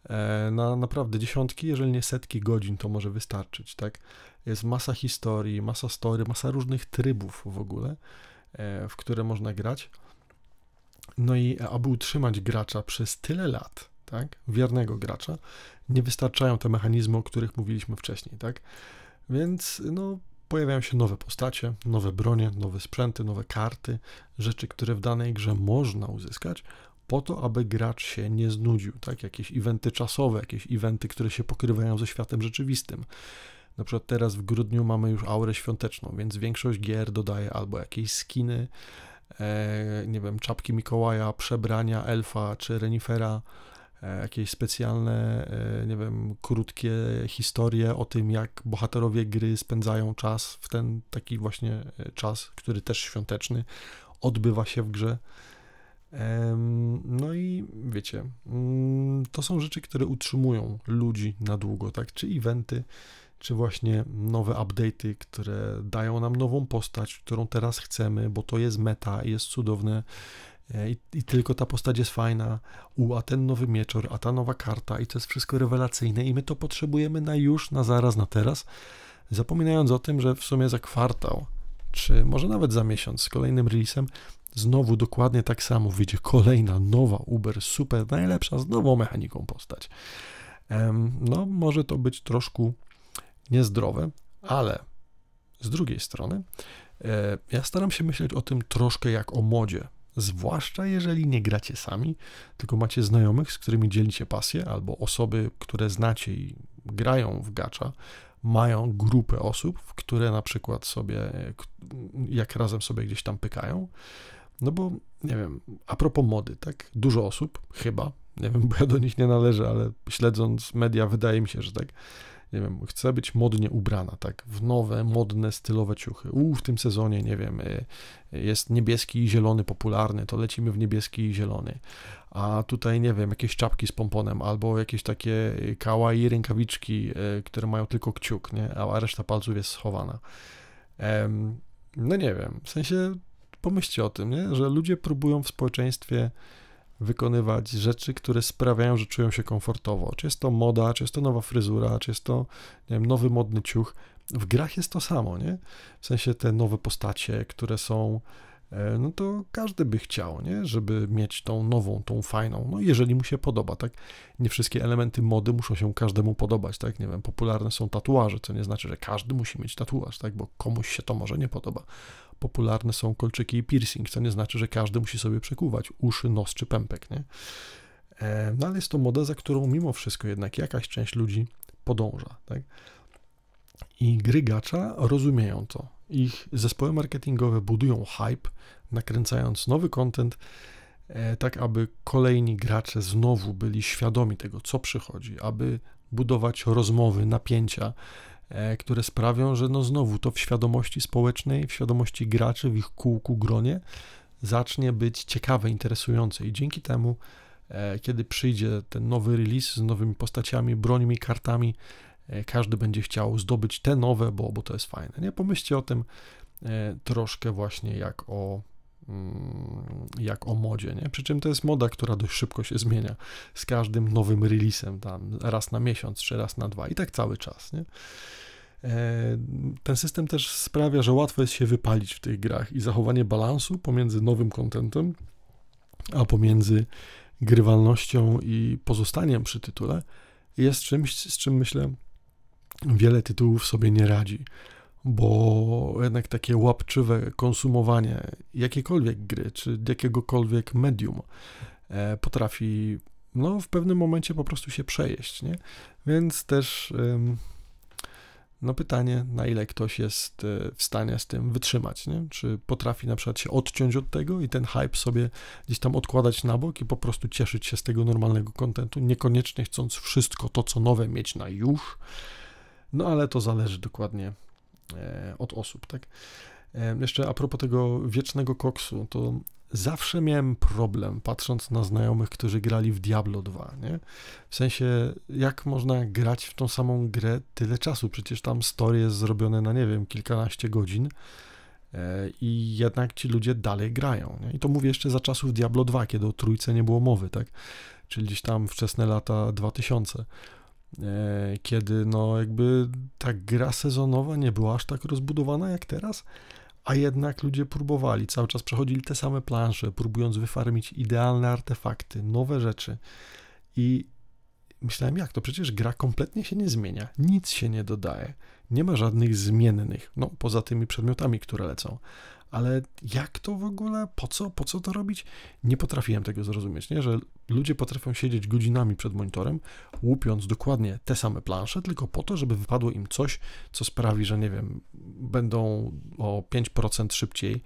E, na naprawdę dziesiątki, jeżeli nie setki godzin to może wystarczyć, tak? Jest masa historii, masa story, masa różnych trybów w ogóle, e, w które można grać. No i aby utrzymać gracza przez tyle lat, tak? Wiernego gracza, nie wystarczają te mechanizmy, o których mówiliśmy wcześniej, tak? Więc no, pojawiają się nowe postacie, nowe bronie, nowe sprzęty, nowe karty, rzeczy, które w danej grze można uzyskać, po to, aby gracz się nie znudził, tak? Jakieś eventy czasowe, jakieś eventy, które się pokrywają ze światem rzeczywistym. Na przykład teraz w grudniu mamy już aurę świąteczną, więc większość gier dodaje albo jakieś skiny, e, nie wiem, czapki Mikołaja, przebrania elfa czy renifera, e, jakieś specjalne, e, nie wiem, krótkie historie o tym, jak bohaterowie gry spędzają czas w ten taki właśnie e, czas, który też świąteczny odbywa się w grze. No i wiecie, mm, to są rzeczy, które utrzymują ludzi na długo, tak? Czy eventy, czy właśnie nowe update'y, które dają nam nową postać, którą teraz chcemy, bo to jest meta, jest cudowne e, i, i, tylko ta postać jest fajna, u, a ten nowy mieczor, a ta nowa karta i to jest wszystko rewelacyjne i my to potrzebujemy na już, na zaraz, na teraz, zapominając o tym, że w sumie za kwartał, czy może nawet za miesiąc z kolejnym releasem Znowu dokładnie tak samo wyjdzie kolejna nowa Uber, super, najlepsza, z nową mechaniką postać. No, może to być troszkę niezdrowe, ale z drugiej strony e, ja staram się myśleć o tym troszkę jak o modzie. Zwłaszcza jeżeli nie gracie sami, tylko macie znajomych, z którymi dzielicie pasję, albo osoby, które znacie i grają w gacza, mają grupę osób, które na przykład sobie, jak razem sobie gdzieś tam pykają, no bo, nie wiem, a propos mody, tak? Dużo osób, chyba, nie wiem, bo ja do nich nie należę, ale śledząc media, wydaje mi się, że tak, nie wiem, chce być modnie ubrana, tak, w nowe, modne, stylowe ciuchy. U, w tym sezonie, nie wiem, y, jest niebieski i zielony popularny, to lecimy w niebieski i zielony. A tutaj, nie wiem, jakieś czapki z pomponem, albo jakieś takie kawaii rękawiczki, y, które mają tylko kciuk, nie, a reszta palców jest schowana. No nie wiem, w sensie pomyślcie o tym, nie? że ludzie próbują w społeczeństwie wykonywać rzeczy, które sprawiają, że czują się komfortowo. Czy jest to moda, czy jest to nowa fryzura, czy jest to wiem, nowy modny ciuch. W grach jest to samo, nie? W sensie te nowe postacie, które są, e, no to każdy by chciał, nie? Żeby mieć tą nową, tą fajną, no jeżeli mu się podoba, tak? Nie wszystkie elementy mody muszą się każdemu podobać, tak? Nie wiem, popularne są tatuaże, co nie znaczy, że każdy musi mieć tatuaż, tak? Bo komuś się to może nie podoba popularne są kolczyki i piercing, co nie znaczy, że każdy musi sobie przekuwać uszy, nos czy pępek, nie? E, no ale jest to moda, za którą mimo wszystko jednak jakaś część ludzi podąża, tak? I gry gacza rozumieją to. Ich zespoły marketingowe budują hype, nakręcając nowy content, e, tak aby kolejni gracze znowu byli świadomi tego, co przychodzi, aby budować rozmowy, napięcia, które sprawią, że no znowu to w świadomości społecznej, w świadomości graczy, w ich kółku, gronie zacznie być ciekawe, interesujące i dzięki temu, e, kiedy przyjdzie ten nowy release z nowymi postaciami, brońmi, kartami, e, każdy będzie chciał zdobyć te nowe, bo, bo to jest fajne. Nie pomyślcie o tym troszkę właśnie jak o jak o modzie, nie? Przy czym to jest moda, która dość szybko się zmienia z każdym nowym releasem, tam raz na miesiąc, czy raz na dwa i tak cały czas, nie? E, ten system też sprawia, że łatwo jest się wypalić w tych grach i zachowanie balansu pomiędzy nowym kontentem, a pomiędzy grywalnością i pozostaniem przy tytule jest czymś, z czym myślę wiele tytułów sobie nie radzi, bo jednak takie łapczywe konsumowanie jakiejkolwiek gry, czy jakiegokolwiek medium e, potrafi no, w pewnym momencie po prostu się przejeść, nie? Więc też no pytanie, na ile ktoś jest e, w stanie z tym wytrzymać, nie? Czy potrafi na przykład się odciąć od tego i ten hype sobie gdzieś tam odkładać na bok i po prostu cieszyć się z tego normalnego kontentu, niekoniecznie chcąc wszystko to, co nowe mieć na już, no ale to zależy dokładnie od osób, tak? E, jeszcze a propos tego wiecznego koksu, to zawsze miałem problem, patrząc na znajomych, którzy grali w Diablo 2, nie? W sensie, jak można grać w tą samą grę tyle czasu? Przecież tam story jest zrobione na, nie wiem, kilkanaście godzin e, i jednak ci ludzie dalej grają, nie? I to mówię jeszcze za czasów Diablo 2, kiedy o trójce nie było mowy, tak? Czyli gdzieś tam wczesne lata 2000 e, kiedy no jakby ta gra sezonowa nie była aż tak rozbudowana jak teraz, a jednak ludzie próbowali, cały czas przechodzili te same plansze, próbując wyfarmić idealne artefakty, nowe rzeczy. I myślałem, jak to? Przecież gra kompletnie się nie zmienia, nic się nie dodaje, nie ma żadnych zmiennych, no poza tymi przedmiotami, które lecą ale jak to w ogóle, po co, po co to robić? Nie potrafiłem tego zrozumieć, nie? że ludzie potrafią siedzieć godzinami przed monitorem, łupiąc dokładnie te same plansze, tylko po to, żeby wypadło im coś, co sprawi, że nie wiem, będą o 5% szybciej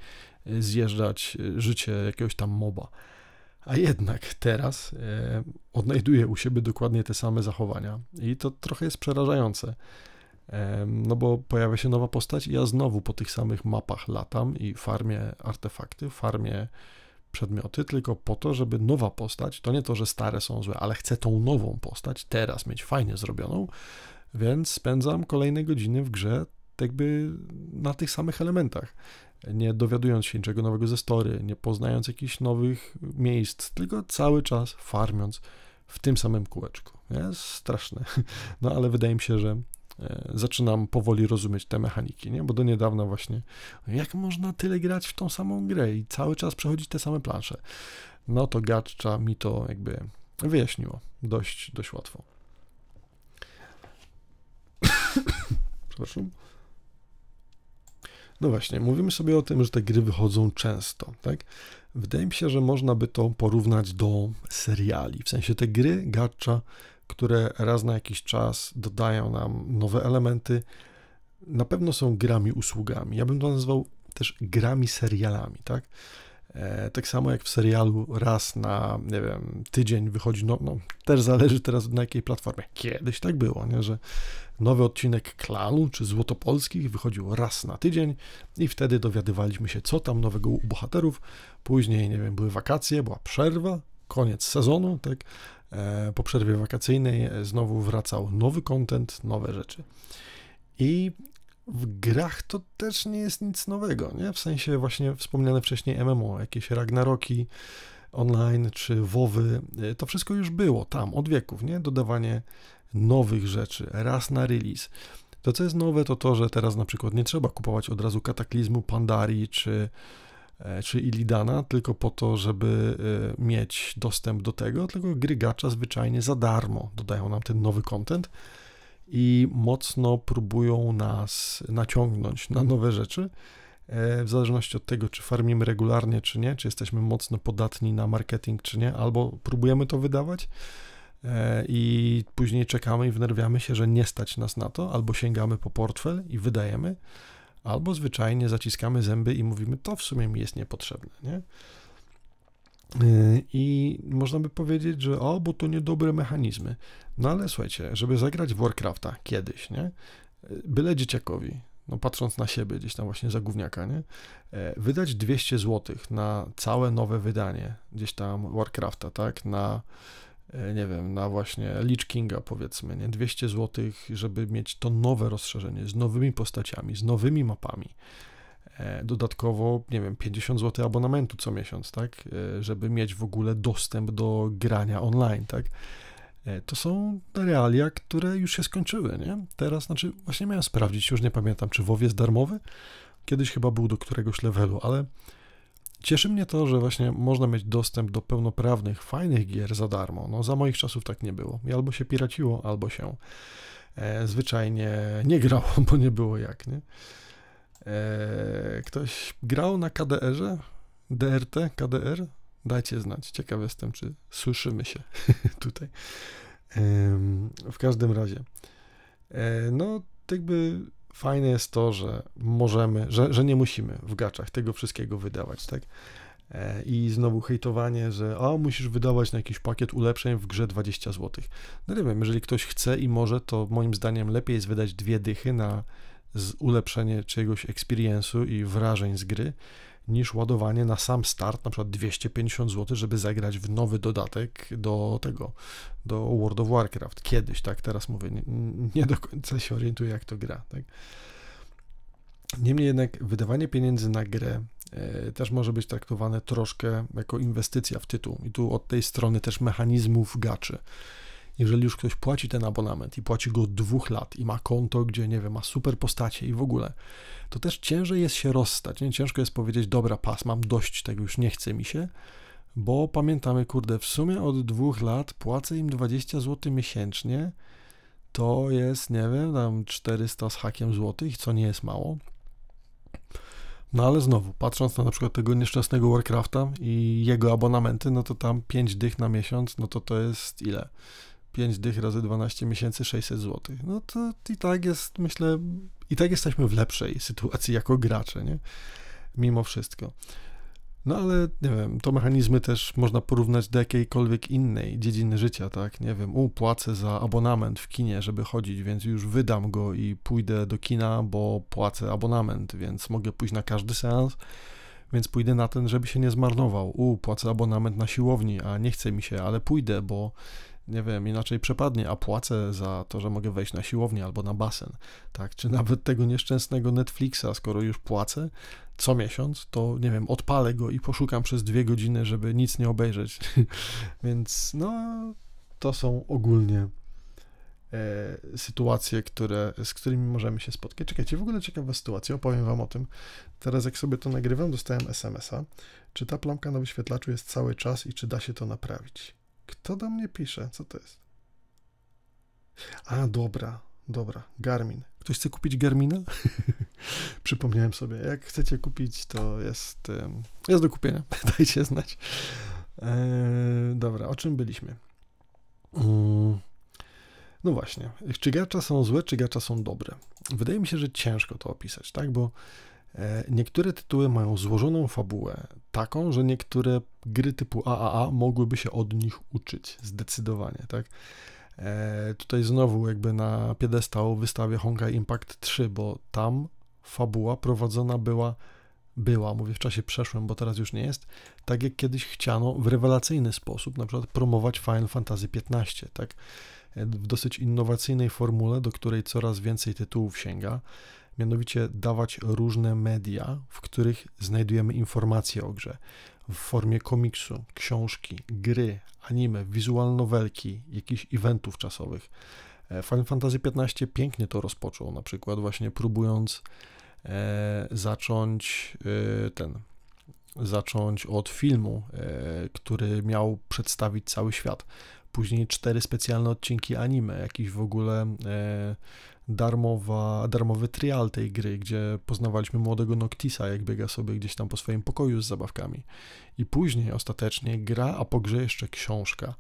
y, zjeżdżać y, życie jakiegoś tam moba. A jednak teraz e, odnajduję u siebie dokładnie te same zachowania i to trochę jest przerażające. No bo pojawia się nowa postać i ja znowu po tych samych mapach latam i farmię artefakty, farmię przedmioty, tylko po to, żeby nowa postać, to nie to, że stare są złe, ale chcę tą nową postać teraz mieć fajnie zrobioną, więc spędzam kolejne godziny w grze jakby na tych samych elementach, nie dowiadując się niczego nowego ze story, nie poznając jakichś nowych miejsc, tylko cały czas farmiąc w tym samym kółeczku. Jest straszne. No ale wydaje mi się, że zaczynam powoli rozumieć te mechaniki, nie? Bo do niedawna właśnie, jak można tyle grać w tą samą grę i cały czas przechodzić te same plansze? No to Gatcha mi to jakby wyjaśniło dość, dość łatwo. Przepraszam. No właśnie, mówimy sobie o tym, że te gry wychodzą często, tak? Wydaje mi się, że można by to porównać do seriali. W sensie te gry gacha które raz na jakiś czas dodają nam nowe elementy, na pewno są grami usługami. Ja bym to nazwał też grami serialami, tak? E, tak samo jak w serialu raz na, nie wiem, tydzień wychodzi, no, no też zależy teraz na jakiej platformie. Kiedyś tak było, nie, że nowy odcinek Klanu czy Złotopolskich wychodził raz na tydzień i wtedy dowiadywaliśmy się, co tam nowego u bohaterów. Później, nie wiem, były wakacje, była przerwa, koniec sezonu, tak. E, po przerwie wakacyjnej znowu wracał nowy content, nowe rzeczy. I w grach to też nie jest nic nowego, nie? W sensie właśnie wspomniane wcześniej MMO, jakieś Ragnaroki online czy WoWy, y, to wszystko już było tam od wieków, nie? Dodawanie nowych rzeczy, raz na release. To, co jest nowe, to to, że teraz na przykład nie trzeba kupować od razu kataklizmu Pandarii czy, e, czy Ilidana, tylko po to, żeby y, mieć dostęp do tego, tylko gry gacza zwyczajnie za darmo dodają nam ten nowy content i mocno próbują nas naciągnąć na nowe rzeczy. E, w zależności od tego, czy farmimy regularnie, czy nie, czy jesteśmy mocno podatni na marketing, czy nie, albo próbujemy to wydawać e, i później czekamy i wnerwiamy się, że nie stać nas na to, albo sięgamy po portfel i wydajemy, albo zwyczajnie zaciskamy zęby i mówimy, to w sumie mi jest niepotrzebne. Nie? Y, I można by powiedzieć, że o, bo to niedobre mechanizmy. No ale słuchajcie, żeby zagrać w Warcrafta kiedyś, nie? Y, byle dzieciakowi, no patrząc na siebie gdzieś tam właśnie za gówniaka, nie? E, wydać 200 zł na całe nowe wydanie gdzieś tam Warcrafta, tak? Na nie wiem, na właśnie Lich Kinga powiedzmy, nie? 200 zł, żeby mieć to nowe rozszerzenie z nowymi postaciami, z nowymi mapami E, dodatkowo, nie wiem, 50 zł abonamentu co miesiąc, tak, e, żeby mieć w ogóle dostęp do grania online, tak. E, to są realia, które już się skończyły, nie? Teraz, znaczy, właśnie miałem sprawdzić, już nie pamiętam, czy WoW jest darmowy. Kiedyś chyba był do któregoś levelu, ale cieszy mnie to, że właśnie można mieć dostęp do pełnoprawnych, fajnych gier za darmo. No, za moich czasów tak nie było. I albo się piraciło, albo się e, zwyczajnie nie grało, bo nie było jak, nie? Eee, ktoś grał na KDR-ze? DRT, KDR? Dajcie znać. Ciekawy jestem, czy słyszymy się tutaj. w każdym razie. E, no, jakby fajne jest to, że możemy, że, że nie musimy w gaczach tego wszystkiego wydawać, tak? E, I znowu hejtowanie, że o, musisz wydawać na jakiś pakiet ulepszeń w grze 20 zł. No nie wiem, jeżeli ktoś chce i może, to moim zdaniem lepiej jest wydać dwie dychy na ulepszenie czegoś experience'u i wrażeń z gry, niż ładowanie na sam start, na przykład 250 zł, żeby zagrać w nowy dodatek do tego, do World of Warcraft. Kiedyś, tak, teraz mówię, nie, nie do końca się orientuję, jak to gra, tak. Niemniej jednak wydawanie pieniędzy na grę e, też może być traktowane troszkę jako inwestycja w tytuł. I tu od tej strony też mechanizmów gaczy jeżeli już ktoś płaci ten abonament i płaci go od dwóch lat i ma konto, gdzie, nie wiem, ma super postacie i w ogóle, to też ciężej jest się rozstać. Nie? Ciężko jest powiedzieć, dobra, pas, mam dość tego, już nie chce mi się, bo pamiętamy, kurde, w sumie od dwóch lat płacę im 20 zł miesięcznie, to jest, nie wiem, tam 400 z hakiem złotych, co nie jest mało. No ale znowu, patrząc na na przykład tego nieszczęsnego Warcrafta i jego abonamenty, no to tam 5 dych na miesiąc, no to to jest ile? 5 dych razy 12 miesięcy 600 zł. No to i tak jest, myślę, i tak jesteśmy w lepszej sytuacji jako gracze, nie? Mimo wszystko. No ale nie wiem, to mechanizmy też można porównać do jakiejkolwiek innej dziedziny życia, tak? Nie wiem, upłacę za abonament w kinie, żeby chodzić, więc już wydam go i pójdę do kina, bo płacę abonament, więc mogę pójść na każdy seans, więc pójdę na ten, żeby się nie zmarnował. U, płacę abonament na siłowni, a nie chce mi się, ale pójdę, bo nie wiem, inaczej przepadnie, a płacę za to, że mogę wejść na siłownię albo na basen, tak, czy nawet tego nieszczęsnego Netflixa, skoro już płacę co miesiąc, to nie wiem, odpalę go i poszukam przez dwie godziny, żeby nic nie obejrzeć, więc no, to są ogólnie e, sytuacje, które, z którymi możemy się spotkać. Czekajcie, w ogóle ciekawa sytuacja, opowiem wam o tym. Teraz jak sobie to nagrywam, dostałem SMS-a, czy ta plamka na wyświetlaczu jest cały czas i czy da się to naprawić. Kto do mnie pisze? Co to jest? A, dobra, dobra. Garmin. Ktoś chce kupić Garmina? Przypomniałem sobie. Jak chcecie kupić, to jest, jest do kupienia. Dajcie znać. Eee, dobra, o czym byliśmy? Mm. No właśnie. Czy gacza są złe, czy gacza są dobre? Wydaje mi się, że ciężko to opisać, tak? Bo E, niektóre tytuły mają złożoną fabułę, taką, że niektóre gry typu AAA mogłyby się od nich uczyć, zdecydowanie, tak? E, tutaj znowu jakby na piedestał wystawię Honkai Impact 3, bo tam fabuła prowadzona była, była, mówię w czasie przeszłym, bo teraz już nie jest, tak jak kiedyś chciano w rewelacyjny sposób, na przykład promować Final Fantasy XV, tak? E, w dosyć innowacyjnej formule, do której coraz więcej tytułów sięga mianowicie dawać różne media, w których znajdujemy informacje o grze w formie komiksu, książki, gry, anime, wizual nowelki, jakichś eventów czasowych. E, Final Fantasy XV pięknie to rozpoczął, na przykład właśnie próbując e, zacząć e, ten zacząć od filmu, e, który miał przedstawić cały świat. Później cztery specjalne odcinki anime, jakiś w ogóle e, darmowa, darmowy trial tej gry, gdzie poznawaliśmy młodego Noctisa, jak biega sobie gdzieś tam po swoim pokoju z zabawkami. I później ostatecznie gra, a po grze jeszcze książka.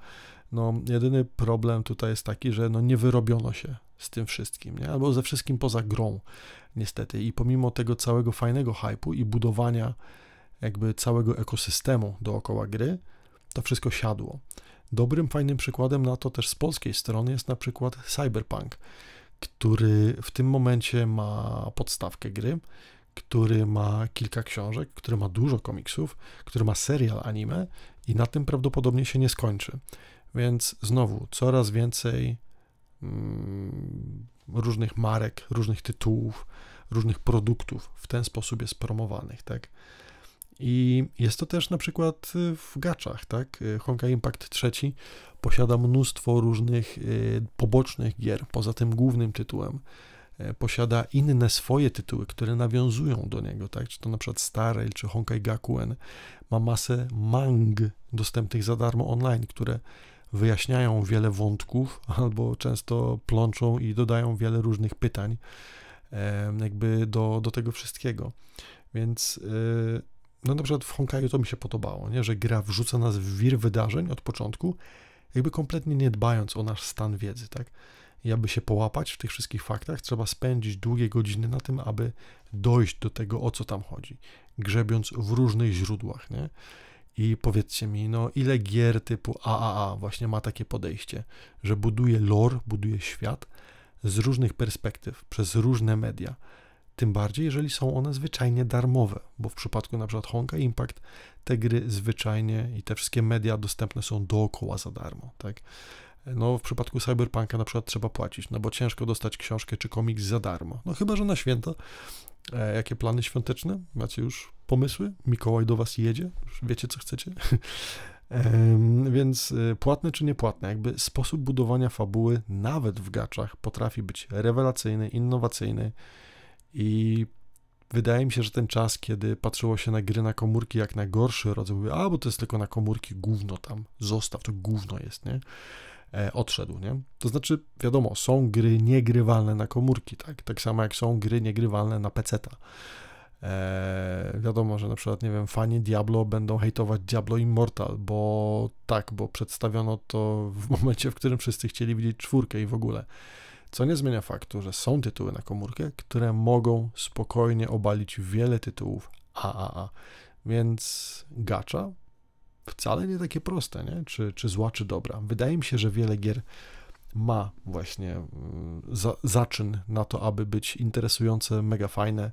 No, jedyny problem tutaj jest taki, że no nie wyrobiono się z tym wszystkim, nie? albo ze wszystkim poza grą, niestety. I pomimo tego całego fajnego hypu i budowania jakby całego ekosystemu dookoła gry, to wszystko siadło. Dobrym, fajnym przykładem na to też z polskiej strony jest na przykład Cyberpunk który w tym momencie ma podstawkę gry, który ma kilka książek, który ma dużo komiksów, który ma serial anime i na tym prawdopodobnie się nie skończy. Więc znowu coraz więcej mm, różnych marek, różnych tytułów, różnych produktów w ten sposób jest promowanych, tak? I jest to też na przykład w gaczach, tak? Honkai Impact 3 posiada mnóstwo różnych y, pobocznych gier, poza tym głównym tytułem. Posiada inne swoje tytuły, które nawiązują do niego, tak? Czy to na przykład Star czy Honkai Gakuen. Ma masę mang dostępnych za darmo online, które wyjaśniają wiele wątków albo często plączą i dodają wiele różnych pytań jakby do, do tego wszystkiego. Więc y, no na przykład w Honkaiu to mi się podobało, nie? że gra wrzuca nas w wir wydarzeń od początku, jakby kompletnie nie dbając o nasz stan wiedzy, tak? I aby się połapać w tych wszystkich faktach, trzeba spędzić długie godziny na tym, aby dojść do tego, o co tam chodzi, grzebiąc w różnych źródłach, nie? I powiedzcie mi, no ile gier typu AAA właśnie ma takie podejście, że buduje lore, buduje świat z różnych perspektyw, przez różne media, tym bardziej, jeżeli są one zwyczajnie darmowe, bo w przypadku przykład Honka Impact te gry zwyczajnie i te wszystkie media dostępne są dookoła za darmo, tak? No, w przypadku Cyberpunka na przykład trzeba płacić, no bo ciężko dostać książkę czy komiks za darmo. No chyba, że na święta. E, jakie plany świąteczne? Macie już pomysły? Mikołaj do was jedzie? Już wiecie, co chcecie? e, więc płatne czy niepłatne, jakby sposób budowania fabuły nawet w gaczach potrafi być rewelacyjny, innowacyjny i wydaje mi się, że ten czas, kiedy patrzyło się na gry na komórki jak na gorszy rodzaj, mówię, a bo to jest tylko na komórki, gówno tam, zostaw, to gówno jest, nie? E, odszedł, nie? To znaczy, wiadomo, są gry niegrywalne na komórki, tak? Tak samo jak są gry niegrywalne na peceta. E, wiadomo, że na przykład, nie wiem, fani Diablo będą hejtować Diablo Immortal, bo tak, bo przedstawiono to w momencie, w którym wszyscy chcieli widzieć czwórkę i w ogóle. Co nie zmienia faktu, że są tytuły na komórkę, które mogą spokojnie obalić wiele tytułów AAA. Więc gacza wcale nie takie proste, nie? Czy, czy zła, czy dobra. Wydaje mi się, że wiele gier ma właśnie mm, za, zaczyn na to, aby być interesujące, mega fajne.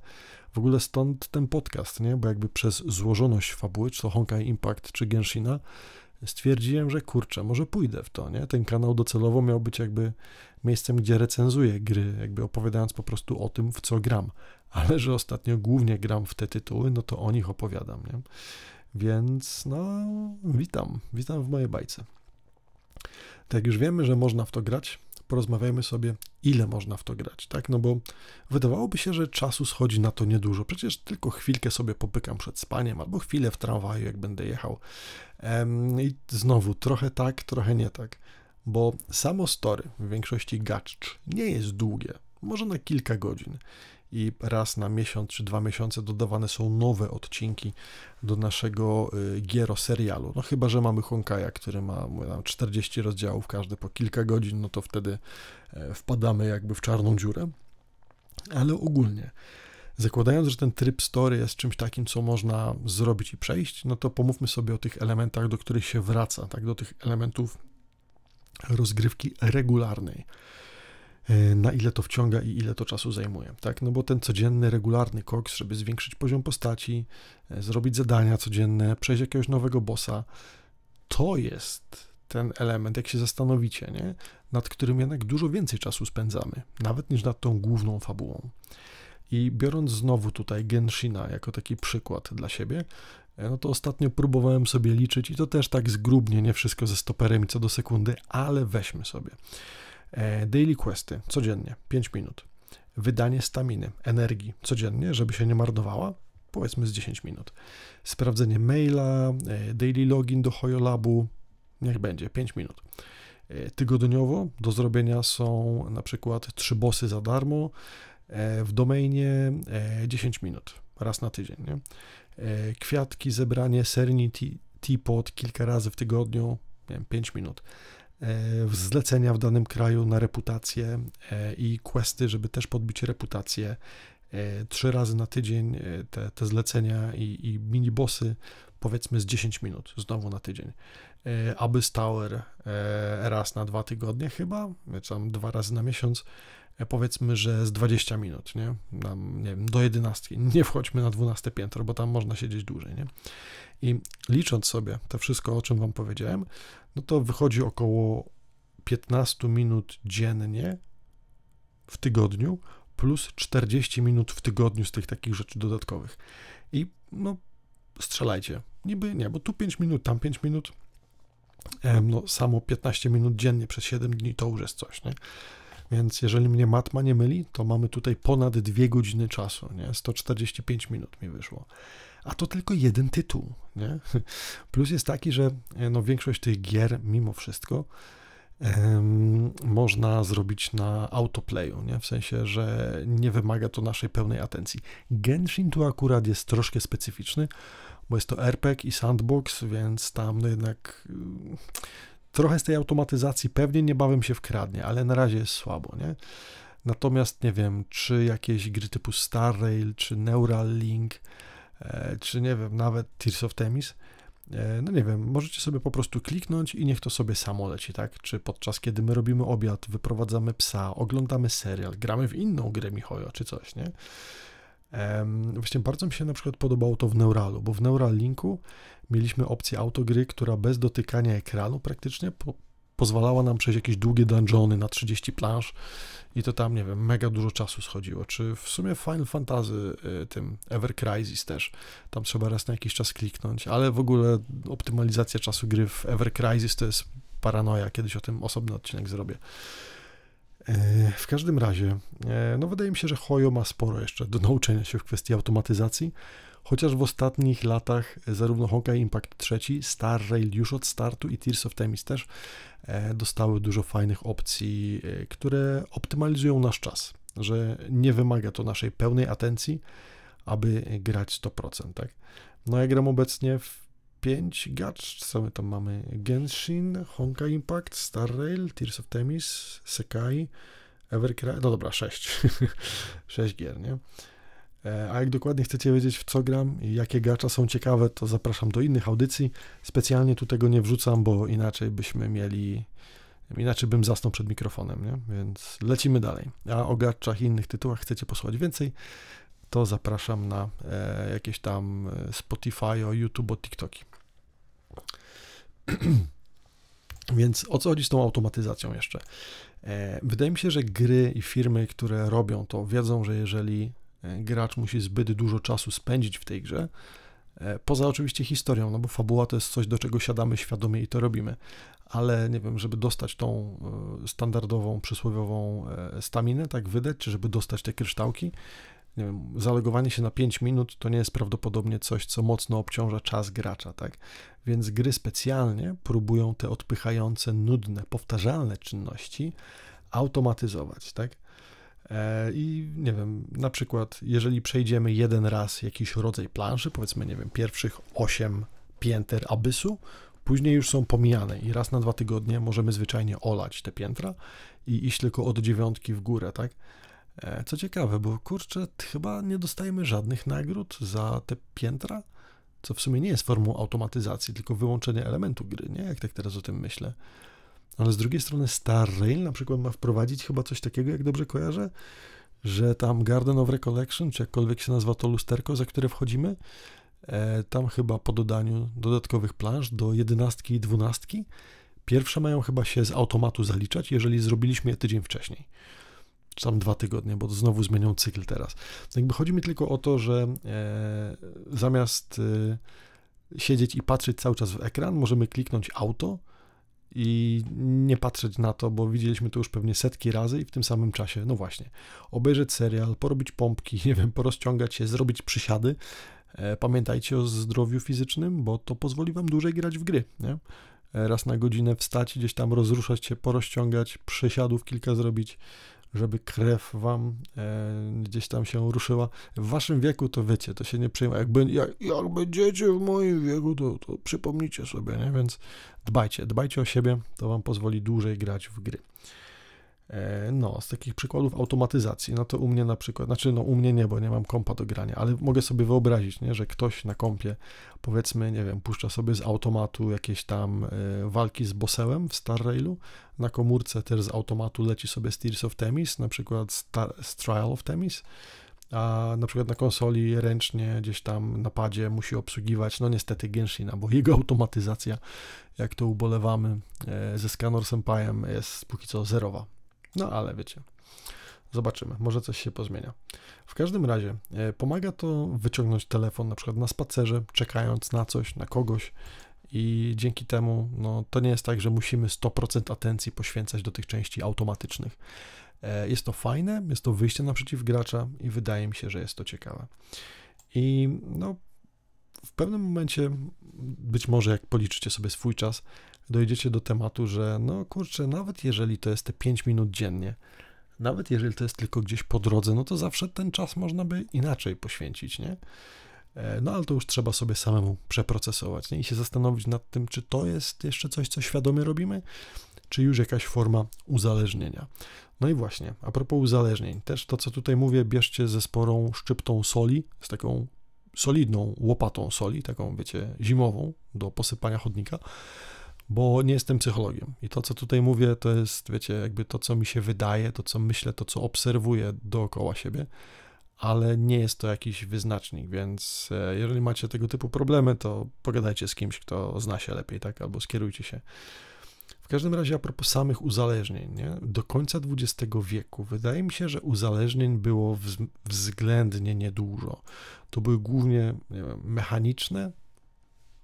W ogóle stąd ten podcast, nie? Bo jakby przez złożoność fabuły, czy to Honkai Impact, czy Genshina, stwierdziłem, że kurczę, może pójdę w to, nie? Ten kanał docelowo miał być jakby miejscem, gdzie recenzuję gry, jakby opowiadając po prostu o tym, w co gram. Ale że ostatnio głównie gram w te tytuły, no to o nich opowiadam, nie? Więc no, witam, witam w mojej bajce. Tak już wiemy, że można w to grać, porozmawiajmy sobie, ile można w to grać, tak? No bo wydawałoby się, że czasu schodzi na to niedużo. Przecież tylko chwilkę sobie popykam przed spaniem, albo chwilę w tramwaju, jak będę jechał. I znowu, trochę tak, trochę nie tak, bo samo story w większości gacz nie jest długie, może na kilka godzin i raz na miesiąc czy dwa miesiące dodawane są nowe odcinki do naszego y, giero serialu. No chyba, że mamy Honkaja, który ma 40 rozdziałów, każdy po kilka godzin, no to wtedy e, wpadamy jakby w czarną dziurę. Ale ogólnie Zakładając, że ten tryb story jest czymś takim, co można zrobić i przejść, no to pomówmy sobie o tych elementach, do których się wraca, tak, do tych elementów rozgrywki regularnej. E, na ile to wciąga i ile to czasu zajmuje, tak? No bo ten codzienny, regularny koks, żeby zwiększyć poziom postaci, e, zrobić zadania codzienne, przejść jakiegoś nowego bossa, to jest ten element, jak się zastanowicie, nie? nad którym jednak dużo więcej czasu spędzamy, nawet niż nad tą główną fabułą. I biorąc znowu tutaj Genshina jako taki przykład dla siebie, e, no to ostatnio próbowałem sobie liczyć i to też tak zgrubnie, nie wszystko ze stoperem i co do sekundy, ale weźmy sobie. E, daily questy codziennie, 5 minut. Wydanie staminy, energii codziennie, żeby się nie marnowała, powiedzmy z 10 minut. Sprawdzenie maila, e, daily login do Hoyolabu, niech będzie 5 minut. E, tygodniowo do zrobienia są na przykład 3 bossy za darmo, w domainie 10 minut, raz na tydzień. Nie? Kwiatki, zebranie serni teapot kilka razy w tygodniu, nie wiem, 5 minut. E, zlecenia w danym kraju na reputację e, i questy, żeby też podbić reputację. E, trzy razy na tydzień te, te zlecenia i, i mini-bossy, powiedzmy z 10 minut, znowu na tydzień. Abyss Tower raz na dwa tygodnie chyba, tam dwa razy na miesiąc, powiedzmy, że z 20 minut, nie? Nam, nie wiem, do 11. Nie wchodźmy na 12 piętro, bo tam można siedzieć dłużej, nie? I licząc sobie to wszystko, o czym Wam powiedziałem, no to wychodzi około 15 minut dziennie w tygodniu, plus 40 minut w tygodniu z tych takich rzeczy dodatkowych. I no, strzelajcie. Niby nie, bo tu 5 minut, tam 5 minut. No, samo 15 minut dziennie przez 7 dni to już jest coś, nie? Więc jeżeli mnie matma nie myli, to mamy tutaj ponad 2 godziny czasu, nie? 145 minut mi wyszło a to tylko jeden tytuł. Nie? Plus jest taki, że e, no, większość tych gier, mimo wszystko, um, można zrobić na autoplayu, nie? w sensie, że nie wymaga to naszej pełnej atencji. Genshin tu akurat jest troszkę specyficzny, bo jest to RPG i sandbox, więc tam no jednak trochę z tej automatyzacji pewnie niebawem się wkradnie, ale na razie jest słabo, nie? Natomiast nie wiem, czy jakieś gry typu Star Rail, czy Neural Link, E, czy nie wiem, nawet Tears of Temis, e, no nie wiem, możecie sobie po prostu kliknąć i niech to sobie samo leci, tak? Czy podczas kiedy my robimy obiad, wyprowadzamy psa, oglądamy serial, gramy w inną grę Michojo, czy coś, nie? Właśnie bardzo mi się na przykład podobało to w Neuralu, bo w Neural Linku mieliśmy opcję autogry, która bez dotykania ekranu praktycznie po, pozwalała nam przejść jakieś długie dungeony na 30 plansz i to tam, nie wiem, mega dużo czasu schodziło. Czy w sumie Final Fantasy y, tym Ever Crisis też, tam trzeba raz na jakiś czas kliknąć, ale w ogóle optymalizacja czasu gry w Ever Crisis to jest paranoja, kiedyś o tym osobny odcinek zrobię. E, w każdym razie, e, no wydaje mi się, że Hoyo ma sporo jeszcze do nauczenia się w kwestii automatyzacji, chociaż w ostatnich latach zarówno Honkai Impact 3, Star Rail już od startu i Tears of Temis też e, dostały dużo fajnych opcji, które optymalizują nasz czas, że nie wymaga to naszej pełnej atencji, aby grać 100%, tak? No ja gram obecnie w 5 gacz, co tam mamy? Genshin, Honka Impact, Star Rail, Tears of Temis, Sekai, Evercry, no dobra, 6. 6 gier, nie? E, a jak dokładnie chcecie wiedzieć, w co gram i jakie gacza są ciekawe, to zapraszam do innych audycji. Specjalnie tu tego nie wrzucam, bo inaczej byśmy mieli, inaczej bym zasnął przed mikrofonem, nie? Więc lecimy dalej. A o gaczach i innych tytułach chcecie posłuchać więcej, to zapraszam na e, jakieś tam e, Spotify, o YouTube, o TikToki. Więc o co chodzi z tą automatyzacją jeszcze? E, wydaje mi się, że gry i firmy, które robią to, wiedzą, że jeżeli e, gracz musi zbyt dużo czasu spędzić w tej grze, e, poza oczywiście historią, no bo fabuła to jest coś, do czego siadamy świadomie i to robimy, ale nie wiem, żeby dostać tą standardową, przysłowiową staminę, tak wydać, czy żeby dostać te kryształki, nie wiem, zalogowanie się na 5 minut to nie jest prawdopodobnie coś, co mocno obciąża czas gracza, tak? Więc gry specjalnie próbują te odpychające, nudne, powtarzalne czynności automatyzować, tak? E, I nie wiem, na przykład, jeżeli przejdziemy jeden raz jakiś rodzaj planszy, powiedzmy, nie wiem, pierwszych 8 pięter abysu, później już są pomijane i raz na dwa tygodnie możemy zwyczajnie olać te piętra i iść tylko od dziewiątki w górę, tak? E, co ciekawe, bo kurczę, chyba nie dostajemy żadnych nagród za te piętra, co w sumie nie jest formą automatyzacji, tylko wyłączenie elementu gry, nie? Jak tak teraz o tym myślę. Ale z drugiej strony Star Rail na przykład ma wprowadzić chyba coś takiego, jak dobrze kojarzę, że tam Garden of Recollection, czy jakkolwiek się nazywa to lusterko, za które wchodzimy, e, tam chyba po dodaniu dodatkowych planż do jedenastki i dwunastki, pierwsze mają chyba się z automatu zaliczać, jeżeli zrobiliśmy je tydzień wcześniej czy tam dwa tygodnie, bo znowu zmienią cykl teraz. Jakby chodzi mi tylko o to, że e, zamiast e, siedzieć i patrzeć cały czas w ekran, możemy kliknąć auto i nie patrzeć na to, bo widzieliśmy to już pewnie setki razy i w tym samym czasie, no właśnie, obejrzeć serial, porobić pompki, nie wiem, porozciągać się, zrobić przysiady. E, pamiętajcie o zdrowiu fizycznym, bo to pozwoli wam dłużej grać w gry, nie? E, raz na godzinę wstać, gdzieś tam rozruszać się, porozciągać, przysiadów kilka zrobić, żeby krew wam e, gdzieś tam się ruszyła. W waszym wieku to wiecie, to się nie przyjma. Jak, jak, jak będziecie w moim wieku, to, to przypomnijcie sobie, nie? Więc dbajcie, dbajcie o siebie, to wam pozwoli dłużej grać w gry. E, no, z takich przykładów automatyzacji, no to u mnie na przykład, znaczy no u mnie nie, bo nie mam kompa do grania, ale mogę sobie wyobrazić, nie, że ktoś na kompie, powiedzmy, nie wiem, puszcza sobie z automatu jakieś tam y, walki z bossełem w Star Railu, na komórce też z automatu leci sobie Steers of Temis, na przykład Star, Trial of Temis, a na przykład na konsoli ręcznie gdzieś tam na padzie musi obsługiwać, no niestety Genshina, bo jego automatyzacja, jak to ubolewamy e, ze Scanor Senpai'em jest póki co zerowa. No ale wiecie, zobaczymy, może coś się pozmienia. W każdym razie e, pomaga to wyciągnąć telefon na przykład na spacerze, czekając na coś, na kogoś i dzięki temu no, to nie jest tak, że musimy 100% atencji poświęcać do tych części automatycznych. E, jest to fajne, jest to wyjście naprzeciw gracza i wydaje mi się, że jest to ciekawe. I no, w pewnym momencie, być może jak policzycie sobie swój czas, dojdziecie do tematu, że no kurczę, nawet jeżeli to jest te 5 minut dziennie, nawet jeżeli to jest tylko gdzieś po drodze, no to zawsze ten czas można by inaczej poświęcić, nie? E, no ale to już trzeba sobie samemu przeprocesować nie? i się zastanowić nad tym, czy to jest jeszcze coś, co świadomie robimy, czy już jakaś forma uzależnienia. No i właśnie, a propos uzależnień, też to, co tutaj mówię, bierzcie ze sporą szczyptą soli, z taką solidną łopatą soli, taką, wiecie, zimową, do posypania chodnika, bo nie jestem psychologiem. I to, co tutaj mówię, to jest, wiecie, jakby to, co mi się wydaje, to, co myślę, to, co obserwuję dookoła siebie, ale nie jest to jakiś wyznacznik, więc e, jeżeli macie tego typu problemy, to pogadajcie z kimś, kto zna się lepiej, tak, albo skierujcie się. W każdym razie, a propos samych uzależnień, nie? do końca XX wieku wydaje mi się, że uzależnień było względnie niedużo. To były głównie wiem, mechaniczne,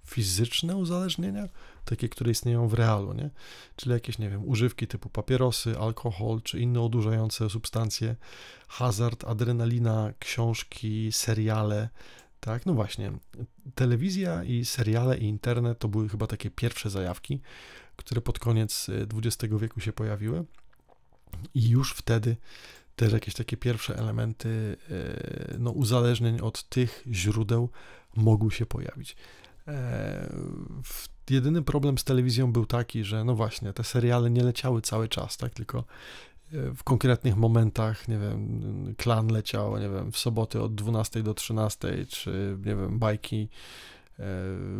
fizyczne uzależnienia, takie, które istnieją w realu, nie? Czyli jakieś, nie wiem, używki typu papierosy, alkohol czy inne odurzające substancje, hazard, adrenalina, książki, seriale, tak? No właśnie, telewizja i seriale i internet to były chyba takie pierwsze zajawki, które pod koniec XX wieku się pojawiły i już wtedy też jakieś takie pierwsze elementy e, no, uzależnień od tych źródeł mogły się pojawić. E, jedyny problem z telewizją był taki, że no właśnie, te seriale nie leciały cały czas, tak, tylko e, w konkretnych momentach, nie wiem, klan leciał, nie wiem, w soboty od 12 do 13, czy nie wiem, bajki e,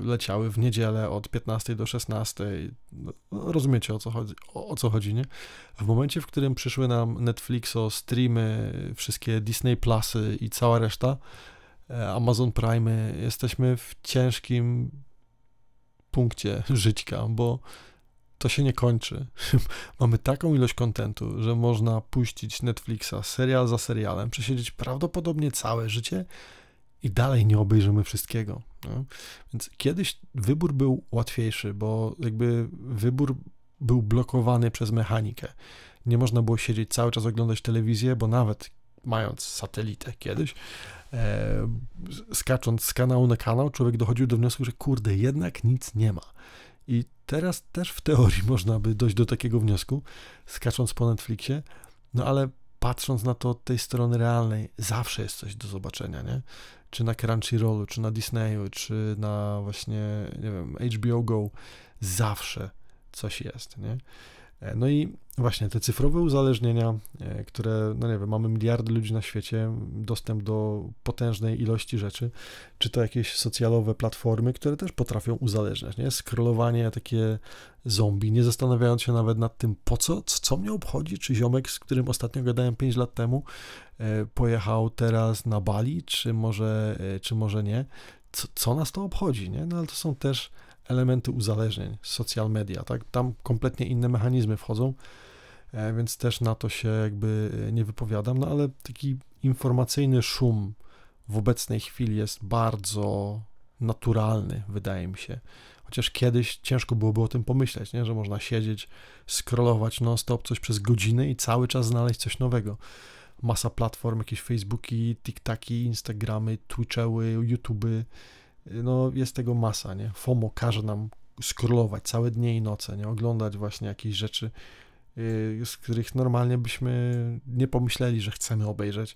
leciały w niedzielę od 15 do 16. No, rozumiecie o co chodzi, o, o, co chodzi, nie? W momencie, w którym przyszły nam Netflixo, streamy, wszystkie Disney Plusy i cała reszta, Amazon Prime, jesteśmy w ciężkim punkcie żyćka, bo to się nie kończy. Mamy taką ilość kontentu, że można puścić Netflixa serial za serialem, przesiedzieć prawdopodobnie całe życie i dalej nie obejrzymy wszystkiego. No? Więc kiedyś wybór był łatwiejszy, bo jakby wybór był blokowany przez mechanikę. Nie można było siedzieć cały czas oglądać telewizję, bo nawet mając satelitę kiedyś, e, skacząc z kanału na kanał, człowiek dochodził do wniosku, że kurde, jednak nic nie ma. I teraz też w teorii można by dojść do takiego wniosku, skacząc po Netflixie, no ale patrząc na to od tej strony realnej, zawsze jest coś do zobaczenia, nie? Czy na Crunchyrollu, czy na Disneyu, czy na właśnie, nie wiem, HBO Go, zawsze coś jest, nie? E, no i właśnie te cyfrowe uzależnienia, e, które, no nie wiem, mamy miliardy ludzi na świecie, dostęp do potężnej ilości rzeczy, czy to jakieś socjalowe platformy, które też potrafią uzależniać, nie? Scrollowanie takie zombie, nie zastanawiając się nawet nad tym, po co, co mnie obchodzi, czy ziomek, z którym ostatnio gadałem 5 lat temu, e, pojechał teraz na Bali, czy może, czy może nie, co, co nas to obchodzi, nie? No ale to są też elementy uzależnień, social media, tak? Tam kompletnie inne mechanizmy wchodzą, e, więc też na to się jakby e, nie wypowiadam, no ale taki informacyjny szum w obecnej chwili jest bardzo naturalny, wydaje mi się. Chociaż kiedyś ciężko byłoby o tym pomyśleć, nie? że można siedzieć, scrollować non-stop coś przez godziny i cały czas znaleźć coś nowego. Masa platform, jakieś Facebooki, TikTaki, Instagramy, Twitchery, YouTuby, no jest tego masa, nie? FOMO każe nam scrollować całe dnie i noce, nie? Oglądać właśnie jakieś rzeczy, z których normalnie byśmy nie pomyśleli, że chcemy obejrzeć,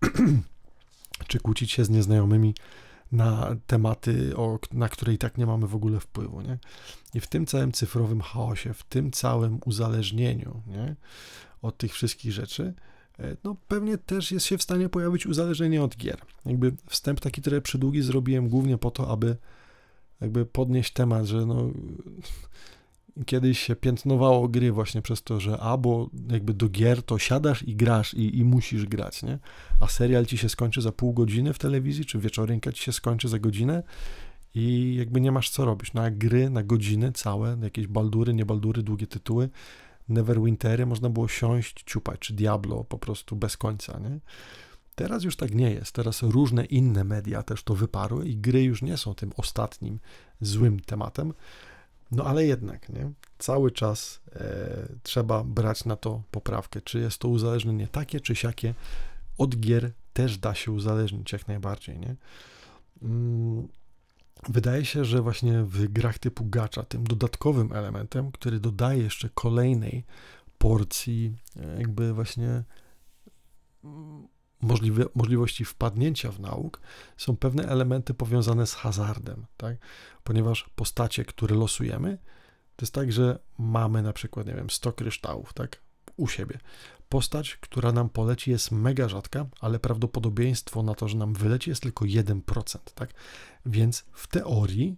czy kłócić się z nieznajomymi na tematy, o, na które i tak nie mamy w ogóle wpływu, nie? I w tym całym cyfrowym chaosie, w tym całym uzależnieniu, nie? Od tych wszystkich rzeczy, E, no pewnie też jest się w stanie pojawić uzależnienie od gier. Jakby wstęp taki trochę przydługi zrobiłem głównie po to, aby jakby podnieść temat, że no kiedyś się piętnowało gry właśnie przez to, że albo jakby do gier to siadasz i grasz i, i musisz grać, nie? A serial ci się skończy za pół godziny w telewizji, czy wieczorynka ci się skończy za godzinę i jakby nie masz co robić. No a gry na godziny całe, jakieś baldury, nie baldury, długie tytuły, Neverwintery można było siąść, ciupać, czy Diablo po prostu bez końca, nie? Teraz już tak nie jest. Teraz różne inne media też to wyparły i gry już nie są tym ostatnim złym tematem. No ale jednak, nie? Cały czas e, trzeba brać na to poprawkę, czy jest to uzależnienie takie, czy siakie. Od gier też da się uzależnić jak najbardziej, nie? Mm Wydaje się, że właśnie w grach typu gacha tym dodatkowym elementem, który dodaje jeszcze kolejnej porcji e, jakby właśnie mm, możliwe, możliwości wpadnięcia w nauk, są pewne elementy powiązane z hazardem, tak? Ponieważ postacie, które losujemy, to jest tak, że mamy na przykład, nie wiem, 100 kryształów, tak? U siebie. Postać, która nam poleci jest mega rzadka, ale prawdopodobieństwo na to, że nam wyleci jest tylko 1%, tak? Więc w teorii,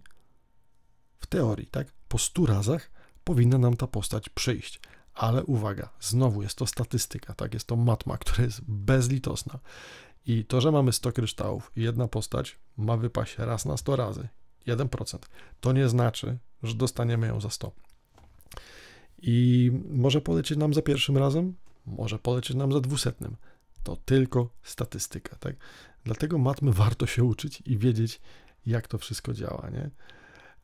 w teorii, tak, po 100 razach powinna nam ta postać przyjść. Ale uwaga, znowu jest to statystyka, tak, jest to matma, która jest bezlitosna. I to, że mamy 100 kryształów i jedna postać ma wypaść raz na 100 razy, 1%, to nie znaczy, że dostaniemy ją za 100. I może polecieć nam za pierwszym razem, może polecieć nam za dwusetnym. To tylko statystyka, tak? Dlatego matmy warto się uczyć i wiedzieć, jak to wszystko działa, nie?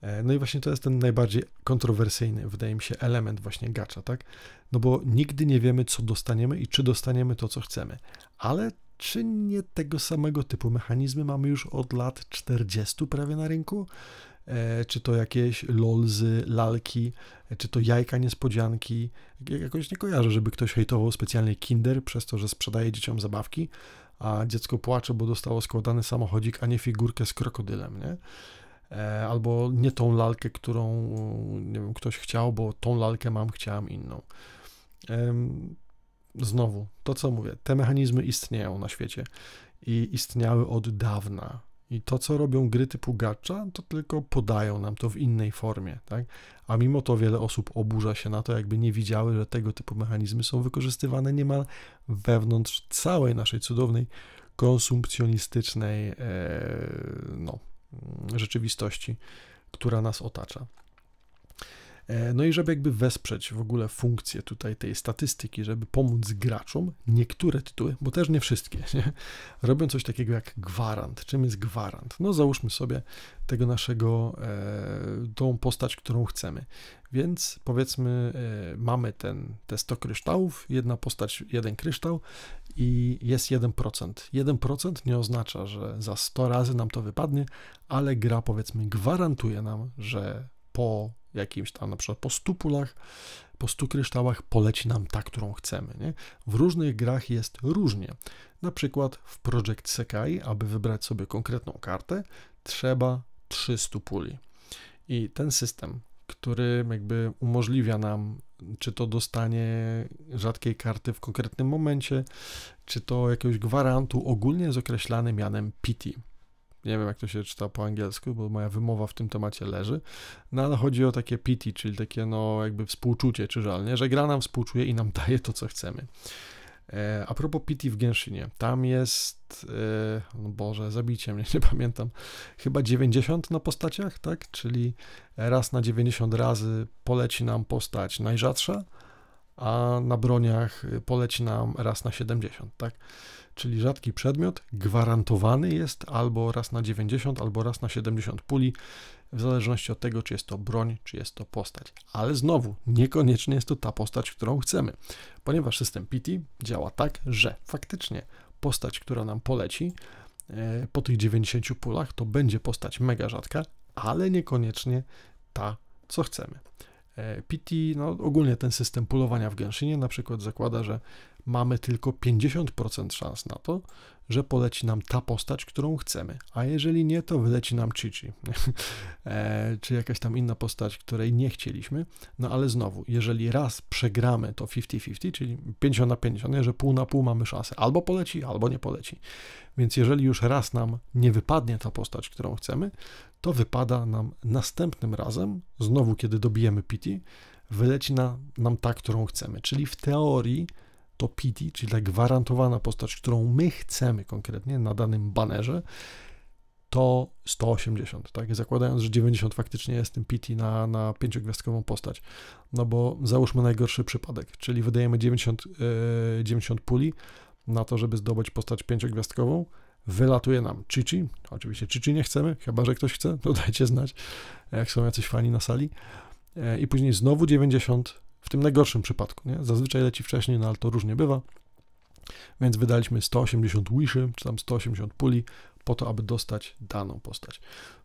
E, no i właśnie to jest ten najbardziej kontrowersyjny, wydaje mi się, element właśnie gacza, tak? No bo nigdy nie wiemy, co dostaniemy i czy dostaniemy to, co chcemy. Ale czy nie tego samego typu mechanizmy mamy już od lat 40 prawie na rynku? E, czy to jakieś lolzy, lalki, e, czy to jajka niespodzianki. Jakoś nie kojarzę, żeby ktoś hejtował specjalnie Kinder przez to, że sprzedaje dzieciom zabawki, a dziecko płacze, bo dostało składany samochodzik, a nie figurkę z krokodylem, nie? E, albo nie tą lalkę, którą nie wiem, ktoś chciał, bo tą lalkę mam, chciałem inną. Znowu, to co mówię, te mechanizmy istnieją na świecie i istniały od dawna. I to, co robią gry typu gacha, to tylko podają nam to w innej formie, tak? A mimo to wiele osób oburza się na to, jakby nie widziały, że tego typu mechanizmy są wykorzystywane niemal wewnątrz całej naszej cudownej, konsumpcjonistycznej e, no, rzeczywistości, która nas otacza. E, no i żeby jakby wesprzeć w ogóle funkcję tutaj tej statystyki, żeby pomóc graczom, niektóre tytuły, bo też nie wszystkie, nie? robią coś takiego jak gwarant. Czym jest gwarant? No załóżmy sobie tego naszego, e, tą postać, którą chcemy. Więc powiedzmy, e, mamy ten, te 100 kryształów, jedna postać, jeden kryształ i jest 1%. 1% nie oznacza, że za 100 razy nam to wypadnie, ale gra powiedzmy gwarantuje nam, że po jakimś tam, na przykład po 100 pulach, po 100 kryształach poleci nam ta, którą chcemy. Nie? W różnych grach jest różnie. Na przykład w Project Sekai, aby wybrać sobie konkretną kartę, trzeba 300 puli. I ten system, który jakby umożliwia nam czy to dostanie rzadkiej karty w konkretnym momencie, czy to jakiegoś gwarantu, ogólnie jest określany mianem PT. Nie wiem, jak to się czyta po angielsku, bo moja wymowa w tym temacie leży. No ale chodzi o takie pity, czyli takie no jakby współczucie czy żal, nie? że gra nam współczuje i nam daje to, co chcemy. E, a propos pity w Genshinie, tam jest, e, no Boże, zabicie mnie, nie pamiętam, chyba 90 na postaciach, tak? Czyli raz na 90 razy poleci nam postać najrzadsza, a na broniach poleci nam raz na 70, tak? Czyli rzadki przedmiot, gwarantowany jest albo raz na 90, albo raz na 70 puli, w zależności od tego, czy jest to broń, czy jest to postać. Ale znowu, niekoniecznie jest to ta postać, którą chcemy, ponieważ system PT działa tak, że faktycznie postać, która nam poleci e, po tych 90 pulach, to będzie postać mega rzadka, ale niekoniecznie ta, co chcemy. E, PT, no ogólnie ten system pulowania w Genshinie na przykład zakłada, że mamy tylko 50% szans na to, że poleci nam ta postać, którą chcemy, a jeżeli nie, to wyleci nam Chichi, e, czy jakaś tam inna postać, której nie chcieliśmy, no ale znowu, jeżeli raz przegramy to 50-50, czyli 50 na 50, nie, że pół na pół mamy szansę, albo poleci, albo nie poleci, więc jeżeli już raz nam nie wypadnie ta postać, którą chcemy, to wypada nam następnym razem, znowu kiedy dobijemy PT, wyleci na, nam ta, którą chcemy, czyli w teorii to PT, czyli ta gwarantowana postać, którą my chcemy konkretnie na danym banerze, to 180, tak? Zakładając, że 90 faktycznie jest tym PT na, na pięciogwiazdkową postać. No bo załóżmy najgorszy przypadek, czyli wydajemy 90, yy, 90 puli na to, żeby zdobyć postać pięciogwiazdkową, wylatuje nam Chichi, oczywiście Chichi nie chcemy, chyba, że ktoś chce, to dajcie znać, jak są jacyś fani na sali, yy, i później znowu 90 w tym najgorszym przypadku. Nie? Zazwyczaj leci wcześniej, no ale to różnie bywa. Więc wydaliśmy 180 wiszy, czy tam 180 puli, po to, aby dostać daną postać.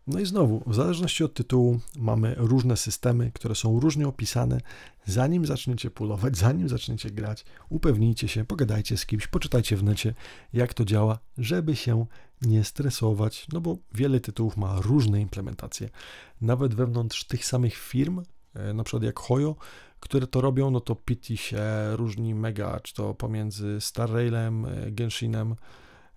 No i znowu, w zależności od tytułu, mamy różne systemy, które są różnie opisane. Zanim zaczniecie pulować, zanim zaczniecie grać, upewnijcie się, pogadajcie z kimś, poczytajcie w necie, jak to działa, żeby się nie stresować, no bo wiele tytułów ma różne implementacje. Nawet wewnątrz tych samych firm, e, na przykład jak Hoyo, które to robią, no to PT się różni mega, czy to pomiędzy Star Railem, e, Genshinem,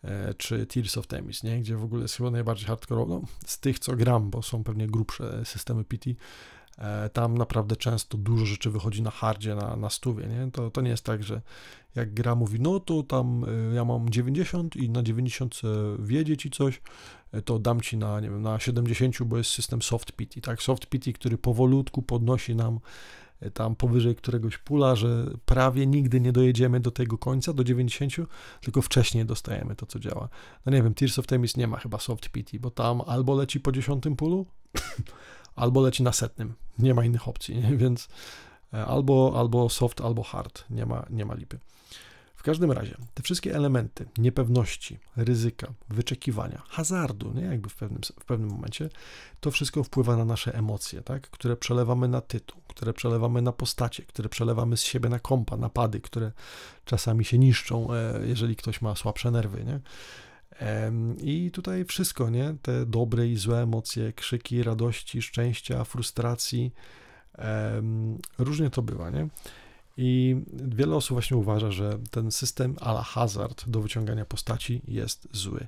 e, czy Tears of Temis, nie? gdzie w ogóle jest chyba najbardziej hardcore, no, z tych co gram, bo są pewnie grubsze systemy PT, e, tam naprawdę często dużo rzeczy wychodzi na hardzie, na, na stówie, nie? To, to nie jest tak, że jak gra mówi, no to tam ja mam 90 i na 90 wiedzie ci coś, to dam ci na, nie wiem, na 70, bo jest system soft PT, tak? Soft PT, który powolutku podnosi nam tam powyżej któregoś pula, że prawie nigdy nie dojedziemy do tego końca, do 90, tylko wcześniej dostajemy to, co działa. No nie wiem, Tears of Temis nie ma chyba soft PT, bo tam albo leci po 10 pulu, albo leci na setnym. Nie ma innych opcji, nie? więc e, albo, albo soft, albo hard. Nie ma, nie ma lipy. W każdym razie, te wszystkie elementy niepewności, ryzyka, wyczekiwania, hazardu, nie? jakby w pewnym, w pewnym momencie, to wszystko wpływa na nasze emocje, tak? które przelewamy na tytuł, które przelewamy na postacie, które przelewamy z siebie na kompa, na pady, które czasami się niszczą, e, jeżeli ktoś ma słabsze nerwy. Nie? I tutaj wszystko, nie? Te dobre i złe emocje, krzyki radości, szczęścia, frustracji, różnie to bywa, nie? I wiele osób właśnie uważa, że ten system ala hazard do wyciągania postaci jest zły.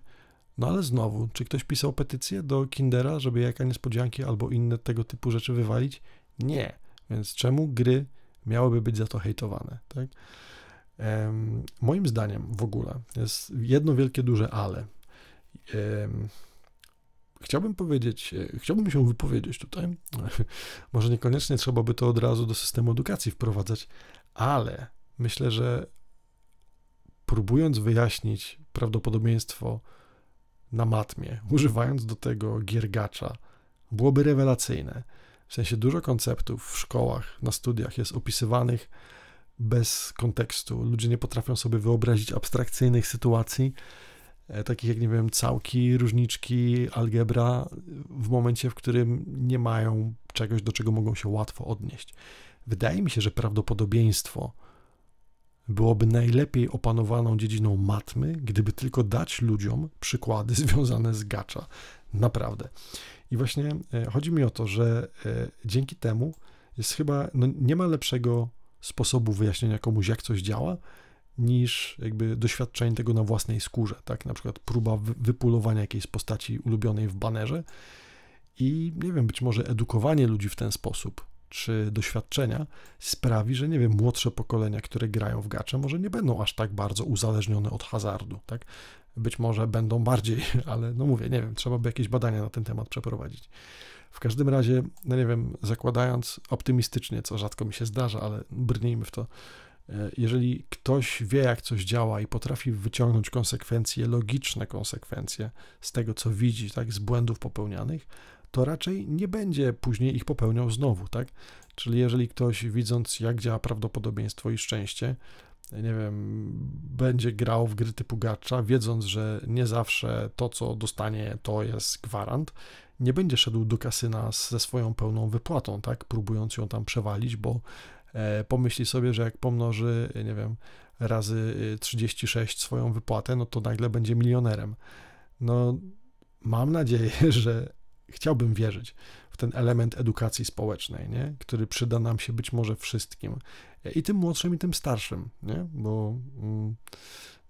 No ale znowu, czy ktoś pisał petycję do Kindera, żeby jaka niespodzianki albo inne tego typu rzeczy wywalić? Nie. Więc czemu gry miałyby być za to hejtowane, tak? Moim zdaniem w ogóle jest jedno wielkie duże ale. Um, chciałbym powiedzieć, e, chciałbym się wypowiedzieć tutaj. Może niekoniecznie trzeba by to od razu do systemu edukacji wprowadzać, ale myślę, że próbując wyjaśnić prawdopodobieństwo na matmie, używając do tego giergacza, byłoby rewelacyjne. W sensie dużo konceptów w szkołach, na studiach jest opisywanych bez kontekstu. Ludzie nie potrafią sobie wyobrazić abstrakcyjnych sytuacji, takich jak, nie wiem, całki, różniczki, algebra, w momencie, w którym nie mają czegoś, do czego mogą się łatwo odnieść. Wydaje mi się, że prawdopodobieństwo byłoby najlepiej opanowaną dziedziną matmy, gdyby tylko dać ludziom przykłady związane z gacza. Naprawdę. I właśnie e, chodzi mi o to, że e, dzięki temu jest chyba, no nie ma lepszego sposobu wyjaśnienia komuś, jak coś działa, niż jakby doświadczenie tego na własnej skórze, tak? Na przykład próba wypulowania jakiejś postaci ulubionej w banerze i nie wiem, być może edukowanie ludzi w ten sposób, czy doświadczenia sprawi, że nie wiem, młodsze pokolenia, które grają w gacze, może nie będą aż tak bardzo uzależnione od hazardu, tak? Być może będą bardziej, ale no mówię, nie wiem, trzeba by jakieś badania na ten temat przeprowadzić. W każdym razie, no nie wiem, zakładając optymistycznie, co rzadko mi się zdarza, ale brnijmy w to, jeżeli ktoś wie, jak coś działa i potrafi wyciągnąć konsekwencje, logiczne konsekwencje z tego, co widzi, tak, z błędów popełnianych, to raczej nie będzie później ich popełniał znowu, tak? Czyli jeżeli ktoś widząc, jak działa prawdopodobieństwo i szczęście, nie wiem, będzie grał w gry typu gacza, wiedząc, że nie zawsze to, co dostanie, to jest gwarant, nie będzie szedł do kasyna ze swoją pełną wypłatą, tak, próbując ją tam przewalić, bo e, pomyśli sobie, że jak pomnoży, nie wiem, razy 36 y, swoją wypłatę, no to nagle będzie milionerem. No, mam nadzieję, że chciałbym wierzyć w ten element edukacji społecznej, nie? który przyda nam się być może wszystkim. I tym młodszym, i tym starszym, nie? bo mm,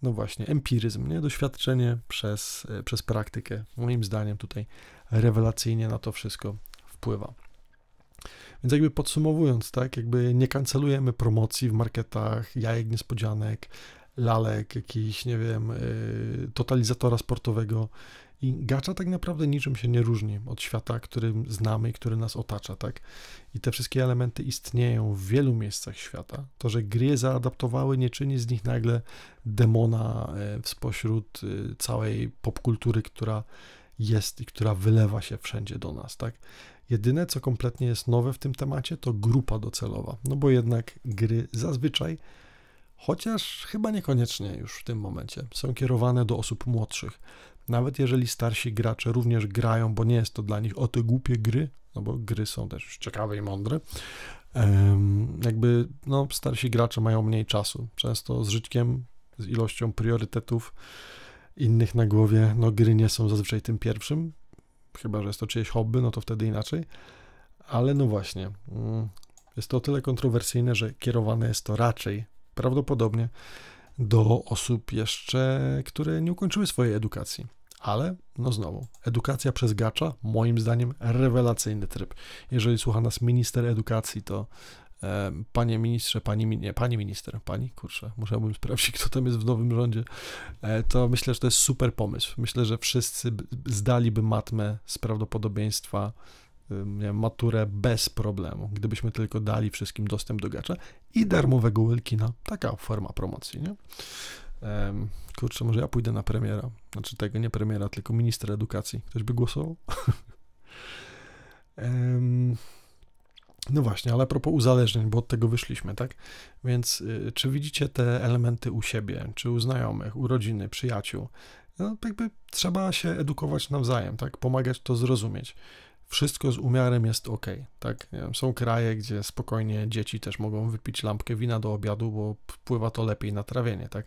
no właśnie, empiryzm, nie? doświadczenie przez, e, przez praktykę, moim zdaniem tutaj rewelacyjnie na to wszystko wpływa. Więc jakby podsumowując, tak, jakby nie kancelujemy promocji w marketach, jajek niespodzianek, lalek, jakiś, nie wiem, e, totalizatora sportowego, i gacza tak naprawdę niczym się nie różni od świata, który znamy i który nas otacza, tak? I te wszystkie elementy istnieją w wielu miejscach świata. To, że gry zaadaptowały, nie czyni z nich nagle demona e, spośród e, całej popkultury, która jest i która wylewa się wszędzie do nas, tak? Jedyne, co kompletnie jest nowe w tym temacie, to grupa docelowa, no bo jednak gry zazwyczaj chociaż chyba niekoniecznie już w tym momencie są kierowane do osób młodszych. Nawet jeżeli starsi gracze również grają, bo nie jest to dla nich o te głupie gry, no bo gry są też ciekawe i mądre, jakby no, starsi gracze mają mniej czasu. Często z życiem, z ilością priorytetów innych na głowie, no gry nie są zazwyczaj tym pierwszym, chyba że jest to czyjeś hobby, no to wtedy inaczej. Ale no właśnie, mm, jest to o tyle kontrowersyjne, że kierowane jest to raczej prawdopodobnie do osób jeszcze, które nie ukończyły swojej edukacji. Ale, no znowu, edukacja przez gacza, moim zdaniem, rewelacyjny tryb. Jeżeli słucha nas minister edukacji, to panie ministrze, pani, nie, pani minister, pani, kurczę, musiałbym sprawdzić, kto tam jest w nowym rządzie, e, to myślę, że to jest super pomysł. Myślę, że wszyscy zdaliby matmę z prawdopodobieństwa wiem, maturę bez problemu, gdybyśmy tylko dali wszystkim dostęp do gacza i darmowego Wilkina. Taka forma promocji, nie? Kurczę, może ja pójdę na premiera. Znaczy tego nie premiera, tylko minister edukacji. Ktoś by głosował? no właśnie, ale a propos uzależnień, bo od tego wyszliśmy, tak? Więc y, czy widzicie te elementy u siebie, czy u znajomych, u rodziny, przyjaciół? No, jakby trzeba się edukować nawzajem, tak? Pomagać to zrozumieć wszystko z umiarem jest ok, tak? Są kraje, gdzie spokojnie dzieci też mogą wypić lampkę wina do obiadu, bo wpływa to lepiej na trawienie, tak?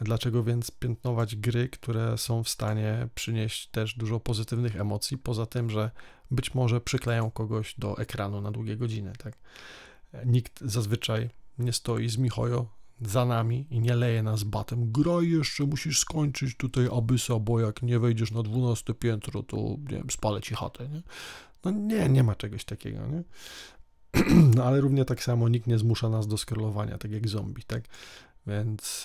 Dlaczego więc piętnować gry, które są w stanie przynieść też dużo pozytywnych emocji, poza tym, że być może przykleją kogoś do ekranu na długie godziny, tak? Nikt zazwyczaj nie stoi z Michojo za nami i nie leje nas batem. Graj jeszcze, musisz skończyć tutaj abysa, bo jak nie wejdziesz na 12 piętro, to nie wiem, spalę ci chatę, nie? No nie, nie ma czegoś takiego, nie? No ale równie tak samo nikt nie zmusza nas do scrollowania, tak jak zombie, tak? Więc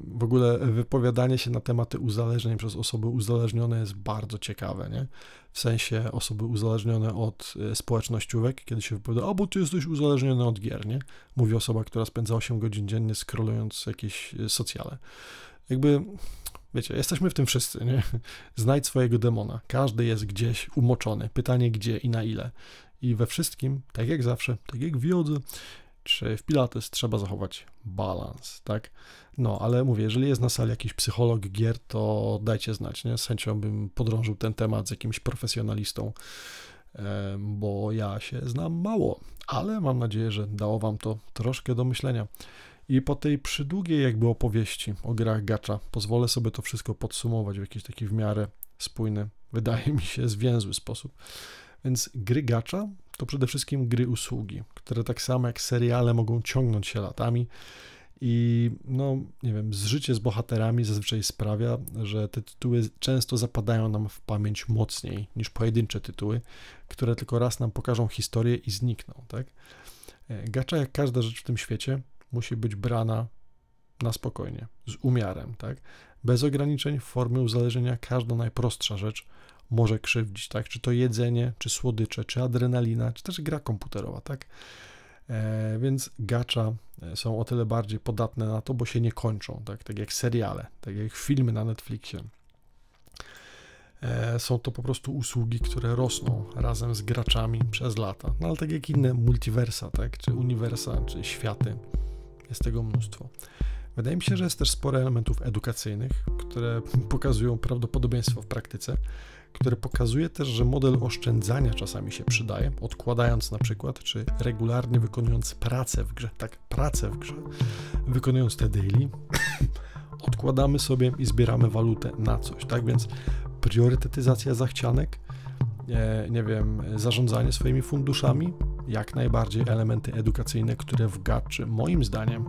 w ogóle wypowiadanie się na tematy uzależnień przez osoby uzależnione jest bardzo ciekawe, nie? W sensie osoby uzależnione od e, społecznościówek, kiedy się wypowiada, a bo ty jesteś uzależniony od gier, nie? Mówi osoba, która spędza 8 godzin dziennie scrollując jakieś e, socjale. Jakby, wiecie, jesteśmy w tym wszyscy, nie? Znajdź swojego demona. Każdy jest gdzieś umoczony. Pytanie gdzie i na ile. I we wszystkim, tak jak zawsze, tak jak w jodze, czy w Pilates trzeba zachować balans, tak? No, ale mówię, jeżeli jest na sali jakiś psycholog gier, to dajcie znać, nie? Z chęcią bym podrążył ten temat z jakimś profesjonalistą, bo ja się znam mało, ale mam nadzieję, że dało wam to troszkę do myślenia. I po tej przydługiej jakby opowieści o grach gacza pozwolę sobie to wszystko podsumować w jakiś taki w miarę spójny, wydaje mi się, zwięzły sposób. Więc gry gacza to przede wszystkim gry usługi, które tak samo jak seriale mogą ciągnąć się latami i no, nie wiem, zżycie z bohaterami zazwyczaj sprawia, że te tytuły często zapadają nam w pamięć mocniej niż pojedyncze tytuły, które tylko raz nam pokażą historię i znikną, tak? E, Gacza, jak każda rzecz w tym świecie, musi być brana na spokojnie, z umiarem, tak? Bez ograniczeń w formie uzależnienia każda najprostsza rzecz może krzywdzić, tak? Czy to jedzenie, czy słodycze, czy adrenalina, czy też gra komputerowa, tak? E, więc gacza e, są o tyle bardziej podatne na to, bo się nie kończą, tak, tak jak seriale, tak jak filmy na Netflixie. E, są to po prostu usługi, które rosną razem z graczami przez lata. No ale tak jak inne multiversa, tak, czy uniwersa, czy światy, jest tego mnóstwo. Wydaje mi się, że jest też sporo elementów edukacyjnych, które pokazują prawdopodobieństwo w praktyce, które pokazuje też, że model oszczędzania czasami się przydaje, odkładając na przykład, czy regularnie wykonując pracę w grze, tak, pracę w grze, wykonując te daily, odkładamy sobie i zbieramy walutę na coś, tak, więc priorytetyzacja zachcianek, nie, nie wiem, zarządzanie swoimi funduszami, jak najbardziej elementy edukacyjne, które w gaczy moim zdaniem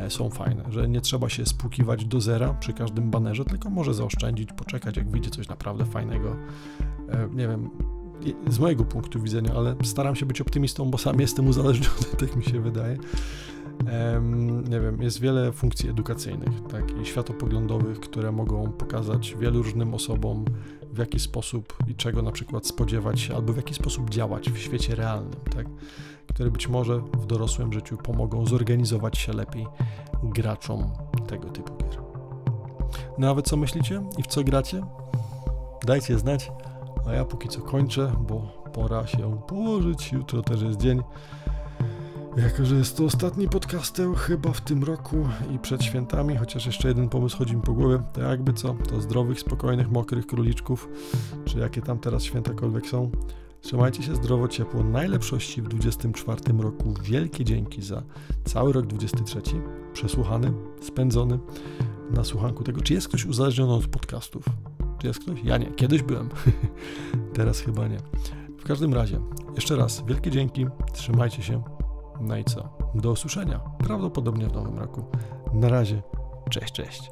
e, są fajne, że nie trzeba się spłukiwać do zera przy każdym banerze, tylko może zaoszczędzić, poczekać, jak wyjdzie coś naprawdę fajnego. E, nie wiem, z mojego punktu widzenia, ale staram się być optymistą, bo sam jestem uzależniony, tak mi się wydaje. Nie wiem, jest wiele funkcji edukacyjnych tak, i światopoglądowych, które mogą pokazać wielu różnym osobom, w jaki sposób i czego na przykład spodziewać się, albo w jaki sposób działać w świecie realnym, tak, które być może w dorosłym życiu pomogą zorganizować się lepiej graczom tego typu gier. No a wy co myślicie i w co gracie? Dajcie znać, a ja póki co kończę, bo pora się położyć. Jutro też jest dzień. Jako, że jest to ostatni podcasteł chyba w tym roku i przed świętami, chociaż jeszcze jeden pomysł chodzi mi po głowie, to jakby co, to zdrowych, spokojnych, mokrych króliczków, czy jakie tam teraz świętakolwiek są. Trzymajcie się zdrowo, ciepło, najlepszości w 24 roku. Wielkie dzięki za cały rok 23, przesłuchany, spędzony na słuchanku tego. Czy jest ktoś uzależniony od podcastów? Czy jest ktoś? Ja nie, kiedyś byłem, teraz chyba nie. W każdym razie, jeszcze raz wielkie dzięki, trzymajcie się, no i co? Do usłyszenia. Prawdopodobnie w nowym roku. Na razie. Cześć, cześć.